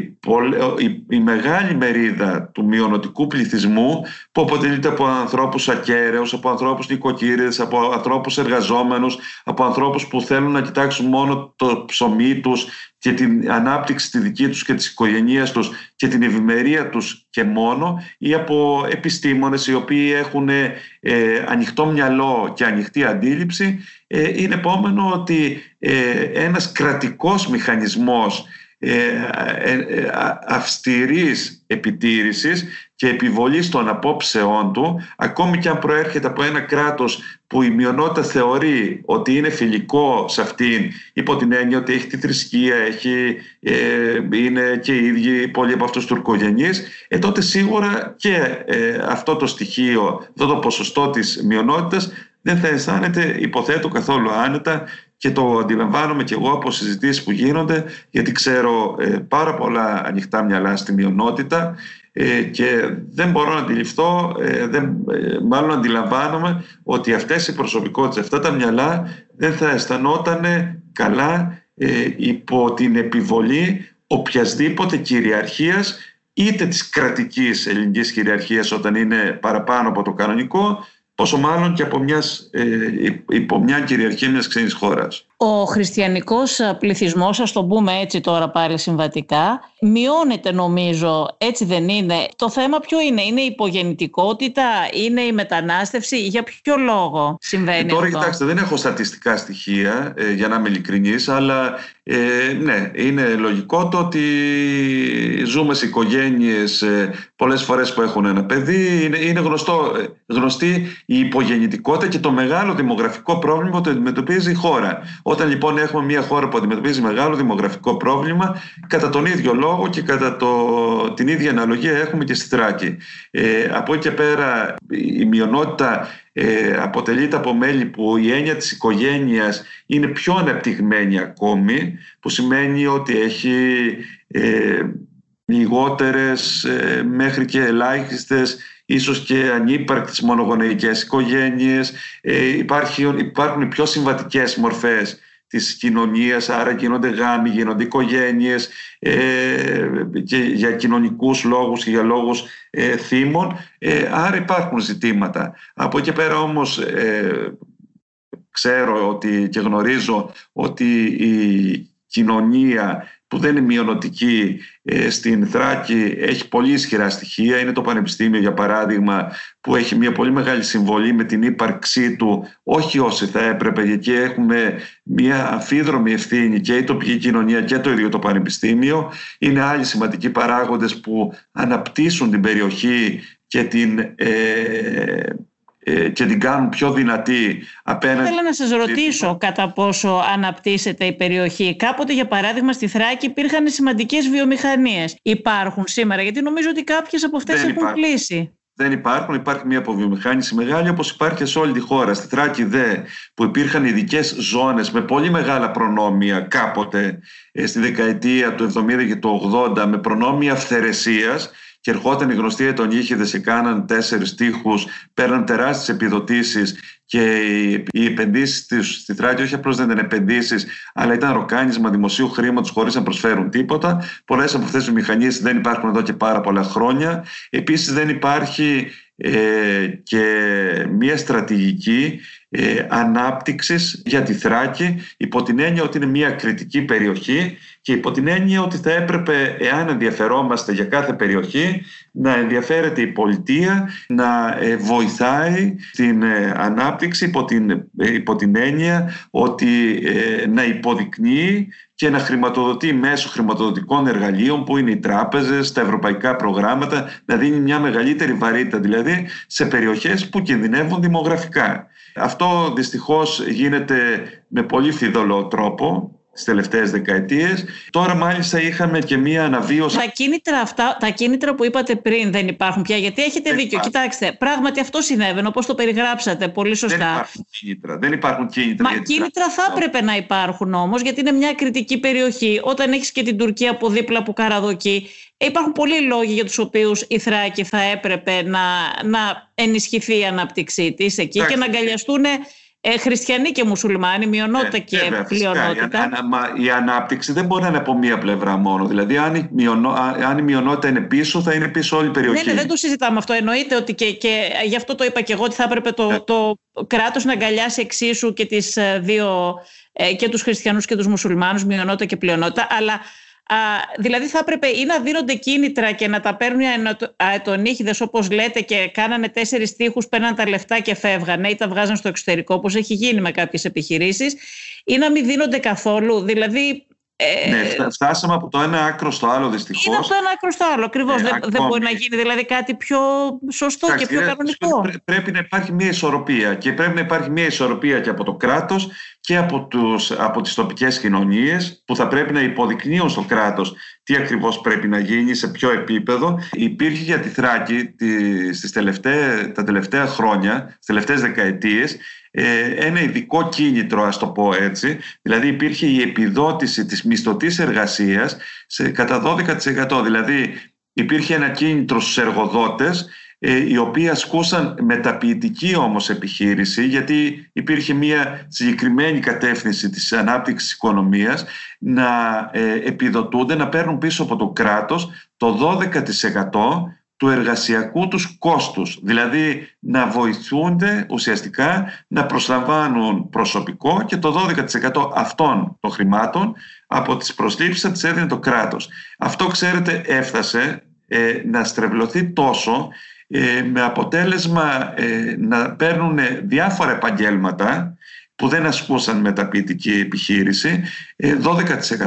η, μεγάλη μερίδα του μειονοτικού πληθυσμού που αποτελείται από ανθρώπους ακέραιους, από ανθρώπους νοικοκύρες, από ανθρώπους εργαζόμενους, από ανθρώπους που θέλουν να κοιτάξουν μόνο το ψωμί τους και την ανάπτυξη τη δική τους και της οικογένειας τους και την ευημερία τους και μόνο ή από επιστήμονες οι οποίοι έχουν ε, ανοιχτό μυαλό και ανοιχτή αντίληψη ε, είναι επόμενο ότι ε, ένας κρατικός μηχανισμός ε, ε, ε, αυστηρής επιτήρησης και επιβολής των απόψεών του ακόμη και αν προέρχεται από ένα κράτος που η μειονότητα θεωρεί ότι είναι φιλικό σε αυτήν υπό την έννοια ότι έχει τη θρησκεία, έχει, είναι και οι ίδιοι πολλοί από αυτούς τουρκογενείς ε, τότε σίγουρα και αυτό το στοιχείο, αυτό το ποσοστό της μειονότητας δεν θα αισθάνεται υποθέτω καθόλου άνετα και το αντιλαμβάνομαι και εγώ από συζητήσεις που γίνονται γιατί ξέρω ε, πάρα πολλά ανοιχτά μυαλά στη μειονότητα ε, και δεν μπορώ να αντιληφθώ, ε, δεν, μάλλον αντιλαμβάνομαι ότι αυτές οι προσωπικότητες, αυτά τα μυαλά δεν θα αισθανόταν καλά υπό την επιβολή οποιασδήποτε κυριαρχίας είτε της κρατικής ελληνικής κυριαρχίας όταν είναι παραπάνω από το κανονικό πόσο μάλλον και από μιας, ε, υπό μια κυριαρχία μιας ξένης χώρας. Ο χριστιανικός πληθυσμός, ας το πούμε έτσι τώρα πάλι συμβατικά, μειώνεται νομίζω, έτσι δεν είναι. Το θέμα ποιο είναι, είναι η υπογεννητικότητα, είναι η μετανάστευση, για ποιο λόγο συμβαίνει ε, τώρα, αυτό; κοιτάξτε, δεν έχω στατιστικά στοιχεία, ε, για να είμαι ειλικρινής, αλλά ε, ναι, είναι λογικό το ότι ζούμε σε οικογένειες ε, πολλές φορές που έχουν ένα παιδί. Είναι, είναι γνωστό, ε, γνωστή η υπογεννητικότητα και το μεγάλο δημογραφικό πρόβλημα που αντιμετωπίζει η χώρα. Όταν λοιπόν έχουμε μια χώρα που αντιμετωπίζει μεγάλο δημογραφικό πρόβλημα, κατά τον ίδιο λόγο και κατά το, την ίδια αναλογία έχουμε και στη Θράκη. Ε, από εκεί και πέρα η μειονότητα ε, αποτελείται από μέλη που η έννοια της οικογένειας είναι πιο αναπτυγμένη ακόμη, που σημαίνει ότι έχει ε, λιγότερες ε, μέχρι και ελάχιστες ίσως και ανύπαρκτες μονογονεϊκές οικογένειες, ε, υπάρχουν, υπάρχουν πιο συμβατικές μορφές της κοινωνίας, άρα γίνονται γάμοι, γίνονται οικογένειες ε, και για κοινωνικούς λόγους και για λόγους ε, θύμων, ε, άρα υπάρχουν ζητήματα. Από εκεί πέρα όμως ε, ξέρω ότι και γνωρίζω ότι η κοινωνία που δεν είναι μειονοτική ε, στην Θράκη έχει πολύ ισχυρά στοιχεία. Είναι το Πανεπιστήμιο για παράδειγμα που έχει μια πολύ μεγάλη συμβολή με την ύπαρξή του όχι όσοι θα έπρεπε γιατί έχουμε μια αμφίδρομη ευθύνη και η τοπική κοινωνία και το ίδιο το Πανεπιστήμιο. Είναι άλλοι σημαντικοί παράγοντες που αναπτύσσουν την περιοχή και την ε, ε, και την κάνουν πιο δυνατή απέναντι... Θέλω να σας ρωτήσω κατά πόσο αναπτύσσεται η περιοχή. Κάποτε για παράδειγμα στη Θράκη υπήρχαν σημαντικές βιομηχανίες. Υπάρχουν σήμερα γιατί νομίζω ότι κάποιες από αυτές Δεν έχουν υπάρχουν. κλείσει. Δεν υπάρχουν. Υπάρχει μια αποβιομηχάνηση μεγάλη όπως υπάρχει σε όλη τη χώρα. Στη Θράκη δε που υπήρχαν ειδικές ζώνες με πολύ μεγάλα προνόμια κάποτε ε, στη δεκαετία του 70 και του 80 με προνόμια αυθαιρεσίας και ερχόταν οι γνωστοί ετονίχηδες και κάναν τέσσερις τείχους, παίρναν τεράστιες επιδοτήσεις και οι επενδύσεις στη Θράκη όχι απλώς δεν ήταν επενδύσεις, αλλά ήταν ροκάνισμα δημοσίου χρήματος χωρίς να προσφέρουν τίποτα. Πολλές από αυτές τι μηχανίες δεν υπάρχουν εδώ και πάρα πολλά χρόνια. Επίσης, δεν υπάρχει ε, και μια στρατηγική ε, ανάπτυξης για τη Θράκη υπό την έννοια ότι είναι μια κριτική περιοχή και υπό την έννοια ότι θα έπρεπε εάν ενδιαφερόμαστε για κάθε περιοχή να ενδιαφέρεται η πολιτεία να ε, βοηθάει την ε, ανάπτυξη υπό την, ε, υπό την έννοια ότι να υποδεικνύει και να χρηματοδοτεί μέσω χρηματοδοτικών εργαλείων που είναι οι τράπεζες, τα ευρωπαϊκά προγράμματα, να δίνει μια μεγαλύτερη βαρύτητα δηλαδή σε περιοχές που κινδυνεύουν δημογραφικά. Αυτό δυστυχώς γίνεται με πολύ φιδωλό τρόπο στις τελευταίες δεκαετίες. Τώρα μάλιστα είχαμε και μία αναβίωση. Τα κίνητρα, αυτά, τα κίνητρα που είπατε πριν δεν υπάρχουν πια, γιατί έχετε δεν δίκιο. Υπάρχουν. Κοιτάξτε, πράγματι αυτό συνέβαινε, όπως το περιγράψατε πολύ σωστά. Δεν υπάρχουν κίνητρα. Δεν υπάρχουν κίνητρα Μα κίνητρα θα έπρεπε να υπάρχουν όμως, γιατί είναι μια κριτική περιοχή. Όταν έχεις και την Τουρκία από δίπλα που καραδοκεί, Υπάρχουν πολλοί λόγοι για τους οποίους η Θράκη θα έπρεπε να, να ενισχυθεί η ανάπτυξή της εκεί και να αγκαλιαστούν ε, χριστιανοί και μουσουλμάνοι, μειονότητα ε, και βέβαια, πλειονότητα. Η, η ανάπτυξη δεν μπορεί να είναι από μία πλευρά μόνο. Δηλαδή, αν η, μειονό, αν η μειονότητα είναι πίσω, θα είναι πίσω όλη η περιοχή. Ναι, ναι δεν το συζητάμε αυτό. Εννοείται ότι και, και γι' αυτό το είπα και εγώ ότι θα έπρεπε το, ναι. το κράτος να αγκαλιάσει εξίσου και, τις ε, δύο, ε, και τους χριστιανούς και τους μουσουλμάνους, μειονότητα και πλειονότητα. Αλλά Α, δηλαδή θα έπρεπε ή να δίνονται κίνητρα και να τα παίρνουν οι αετονίχιδες όπως λέτε και κάνανε τέσσερις τείχους, παίρναν τα λεφτά και φεύγανε ή τα βγάζαν στο εξωτερικό όπως έχει γίνει με κάποιες επιχειρήσεις ή να μην δίνονται καθόλου. Δηλαδή ε, ναι, φτάσαμε από το ένα άκρο στο άλλο δυστυχώς. Είναι από το ένα άκρο στο άλλο, ακριβώς. Ε, δεν, δεν μπορεί να γίνει δηλαδή κάτι πιο σωστό και πιο κανονικό. πρέπει να υπάρχει μια ισορροπία και πρέπει να υπάρχει μια ισορροπία και από το κράτος και από, τους, από τις τοπικές κοινωνίες που θα πρέπει να υποδεικνύουν στο κράτος τι ακριβώς πρέπει να γίνει, σε ποιο επίπεδο. Υπήρχε για τη Θράκη στις τελευταία, τα τελευταία χρόνια, στις τελευταίες δεκαετίες, ε, ένα ειδικό κίνητρο, ας το πω έτσι, δηλαδή υπήρχε η επιδότηση της μισθωτής εργασίας σε, κατά 12%. Δηλαδή υπήρχε ένα κίνητρο στους εργοδότες ε, οι οποίοι ασκούσαν μεταποιητική όμως επιχείρηση γιατί υπήρχε μια συγκεκριμένη κατεύθυνση της ανάπτυξης της οικονομίας να ε, επιδοτούνται, να παίρνουν πίσω από το κράτος το 12% του εργασιακού τους κόστους. Δηλαδή να βοηθούνται ουσιαστικά να προσλαμβάνουν προσωπικό και το 12% αυτών των χρημάτων από τις προσλήψεις θα τις έδινε το κράτος. Αυτό ξέρετε έφτασε ε, να στρεβλωθεί τόσο ε, με αποτέλεσμα ε, να παίρνουν διάφορα επαγγέλματα που δεν ασκούσαν μεταποιητική επιχείρηση,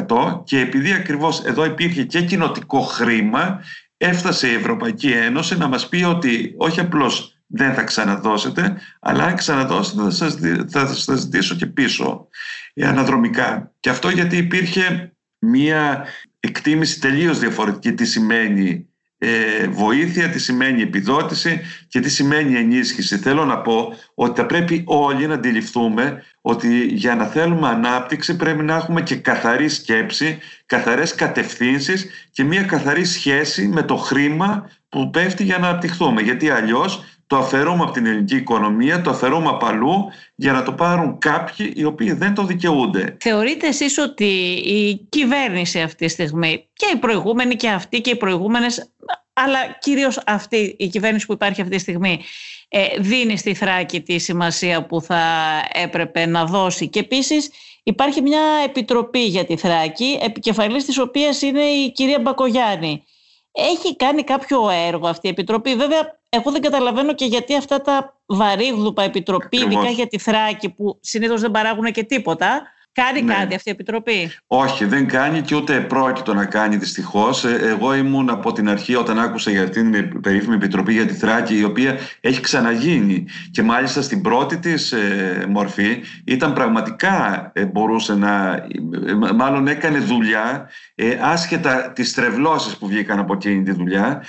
12% και επειδή ακριβώς εδώ υπήρχε και κοινοτικό χρήμα, έφτασε η Ευρωπαϊκή Ένωση να μας πει ότι όχι απλώς δεν θα ξαναδώσετε, αλλά αν ξαναδώσετε θα σας, θα σας ζητήσω και πίσω ε, αναδρομικά. Και αυτό γιατί υπήρχε μία εκτίμηση τελείως διαφορετική τι σημαίνει ε, βοήθεια, τι σημαίνει επιδότηση και τι σημαίνει ενίσχυση. Θέλω να πω ότι θα πρέπει όλοι να αντιληφθούμε ότι για να θέλουμε ανάπτυξη πρέπει να έχουμε και καθαρή σκέψη, καθαρές κατευθύνσεις και μια καθαρή σχέση με το χρήμα που πέφτει για να αναπτυχθούμε. Γιατί αλλιώς το αφαιρούμε από την ελληνική οικονομία, το αφαιρούμε από αλλού για να το πάρουν κάποιοι οι οποίοι δεν το δικαιούνται. Θεωρείτε εσείς ότι η κυβέρνηση αυτή τη στιγμή και οι προηγούμενοι και αυτοί και οι προηγούμενες αλλά κυρίως αυτή η κυβέρνηση που υπάρχει αυτή τη στιγμή ε, δίνει στη Θράκη τη σημασία που θα έπρεπε να δώσει. Και επίσης υπάρχει μια επιτροπή για τη Θράκη, επικεφαλής της οποίας είναι η κυρία Μπακογιάννη. Έχει κάνει κάποιο έργο αυτή η επιτροπή. Βέβαια, εγώ δεν καταλαβαίνω και γιατί αυτά τα βαρύγδουπα επιτροπή, ειδικά για τη Θράκη, που συνήθως δεν παράγουν και τίποτα, Κάνει ναι. κάτι αυτή η Επιτροπή; Όχι, δεν κάνει και ούτε πρόκειτο να κάνει δυστυχώς. Ε, εγώ ήμουν από την αρχή όταν άκουσα για αυτήν την περίφημη Επιτροπή για τη Θράκη, η οποία έχει ξαναγίνει. Και μάλιστα στην πρώτη της ε, μορφή ήταν πραγματικά ε, μπορούσε να. μάλλον έκανε δουλειά άσχετα τις τρευλώσεις που βγήκαν από εκείνη τη δουλειά.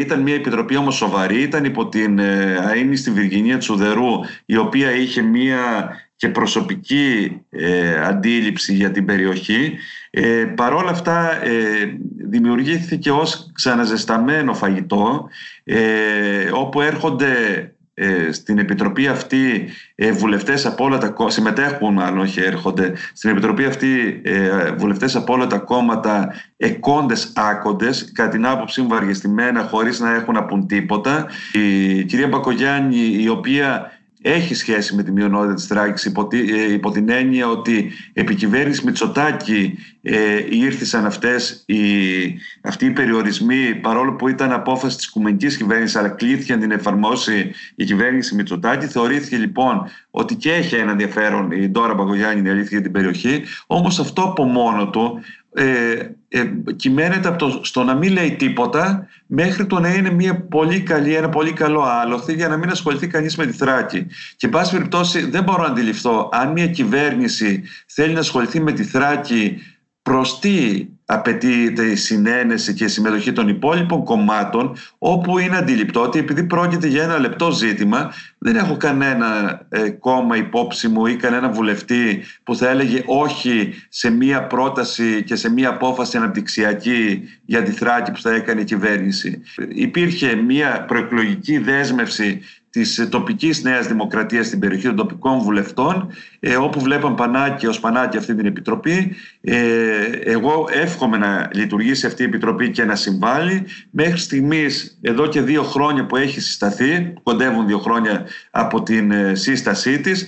ήταν μια επιτροπή όμως σοβαρή, ήταν υπό την ε, στη Βυργινία Τσουδερού, η οποία είχε μια και προσωπική ε, αντίληψη για την περιοχή. Ε, παρόλα αυτά ε, δημιουργήθηκε ως ξαναζεσταμένο φαγητό ε, όπου έρχονται ε, στην Επιτροπή αυτή βουλευτές από όλα τα κόμματα, συμμετέχουν μάλλον όχι έρχονται, στην Επιτροπή αυτή βουλευτές από όλα τα κόμματα εκόντες άκοντες, κατά την άποψη μου βαριεστημένα χωρίς να έχουν να πούν τίποτα. Η κυρία Μπακογιάννη η οποία έχει σχέση με τη μειονότητα της Θράκης υπό, ε, υπό την έννοια ότι επί κυβέρνησης Μητσοτάκη ε, ήρθαν αυτές οι, αυτοί οι περιορισμοί παρόλο που ήταν απόφαση της κουμενικής κυβέρνησης αλλά κλείθηκε να την εφαρμόσει η κυβέρνηση Μητσοτάκη. Θεωρήθηκε λοιπόν ότι και έχει ένα ενδιαφέρον η Ντόρα Μπαγκογιάννη η για την περιοχή όμως αυτό από μόνο του ε, ε, κυμαίνεται από το, στο να μην λέει τίποτα μέχρι το να είναι μια πολύ καλή, ένα πολύ καλό άλοθη για να μην ασχοληθεί κανείς με τη Θράκη. Και εν πάση περιπτώσει δεν μπορώ να αντιληφθώ αν μια κυβέρνηση θέλει να ασχοληθεί με τη Θράκη προς τι απαιτείται η συνένεση και η συμμετοχή των υπόλοιπων κομμάτων όπου είναι αντιληπτό ότι επειδή πρόκειται για ένα λεπτό ζήτημα δεν έχω κανένα ε, κόμμα υπόψη μου ή κανένα βουλευτή που θα έλεγε όχι σε μία πρόταση και σε μία απόφαση αναπτυξιακή για τη Θράκη που θα έκανε η κυβέρνηση. Υπήρχε μία προεκλογική δέσμευση της τοπικής νέας δημοκρατίας στην περιοχή των τοπικών βουλευτών ε, όπου βλέπαν πανάκι ως πανάκι αυτή την επιτροπή. Ε, εγώ εύχομαι να λειτουργήσει αυτή η επιτροπή και να συμβάλλει. Μέχρι στιγμής εδώ και δύο χρόνια που έχει συσταθεί κοντεύουν δύο χρόνια από την ε, σύστασή της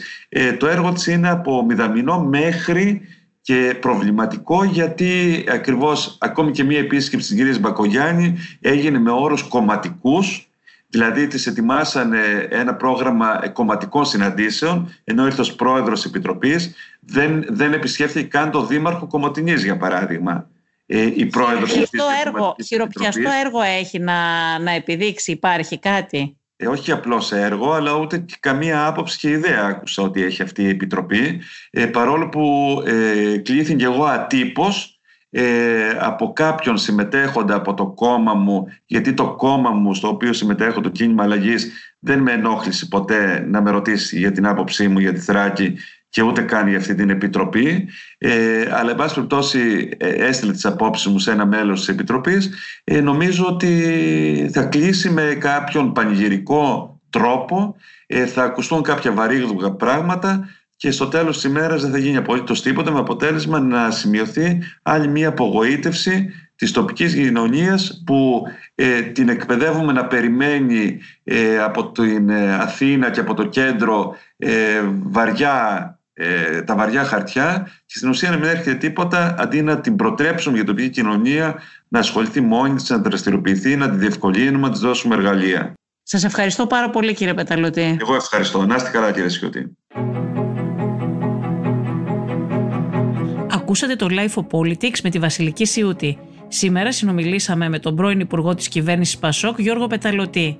το έργο της είναι από μηδαμινό μέχρι και προβληματικό γιατί ακριβώς ακόμη και μία επίσκεψη της κυρίας Μπακογιάννη έγινε με όρους κομματικούς Δηλαδή τις ετοιμάσανε ένα πρόγραμμα κομματικών συναντήσεων ενώ ήρθε ως πρόεδρος επιτροπής δεν, δεν επισκέφθηκε καν το δήμαρχο Κομωτινής για παράδειγμα. Ε, η πρόεδρος χειροπιαστό έργο, χειροπιαστό έργο έχει να, να επιδείξει, υπάρχει κάτι; Ε, όχι απλώς έργο, αλλά ούτε και καμία άποψη και ιδέα άκουσα ότι έχει αυτή η επιτροπή. Ε, παρόλο που ε, κλείθηκε εγώ ατύπως ε, από κάποιον συμμετέχοντα από το κόμμα μου, γιατί το κόμμα μου στο οποίο συμμετέχω, το κίνημα αλλαγής, δεν με ενόχλησε ποτέ να με ρωτήσει για την άποψή μου για τη Θράκη και ούτε καν για αυτή την επιτροπή. Ε, αλλά, εν πάση περιπτώσει, ε, έστειλε τις απόψεις μου σε ένα μέλος της επιτροπής. Ε, νομίζω ότι θα κλείσει με κάποιον πανηγυρικό τρόπο, ε, θα ακουστούν κάποια βαρύγδουγα πράγματα και στο τέλος της ημέρας δεν θα γίνει απολύτω τίποτα με αποτέλεσμα να σημειωθεί άλλη μία απογοήτευση της τοπικής κοινωνίας που ε, την εκπαιδεύουμε να περιμένει ε, από την ε, Αθήνα και από το κέντρο βαριά, τα βαριά χαρτιά και στην ουσία να μην έρχεται τίποτα αντί να την προτρέψουμε για την τοπική κοινωνία να ασχοληθεί μόνη της, να δραστηριοποιηθεί, να τη διευκολύνουμε, να της δώσουμε εργαλεία. Σας ευχαριστώ πάρα πολύ κύριε Πεταλωτή. Εγώ ευχαριστώ. Να είστε καλά κύριε Σιωτή. Ακούσατε το Life of Politics με τη Βασιλική Σιούτη. Σήμερα συνομιλήσαμε με τον πρώην Υπουργό της Κυβέρνησης Πασόκ Γιώργο Πεταλωτή.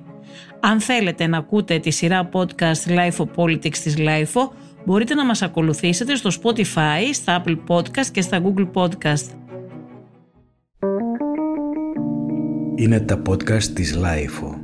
Αν θέλετε να ακούτε τη σειρά podcast Life of Politics της Life μπορείτε να μας ακολουθήσετε στο Spotify, στα Apple Podcast και στα Google Podcast. Είναι τα podcast της Life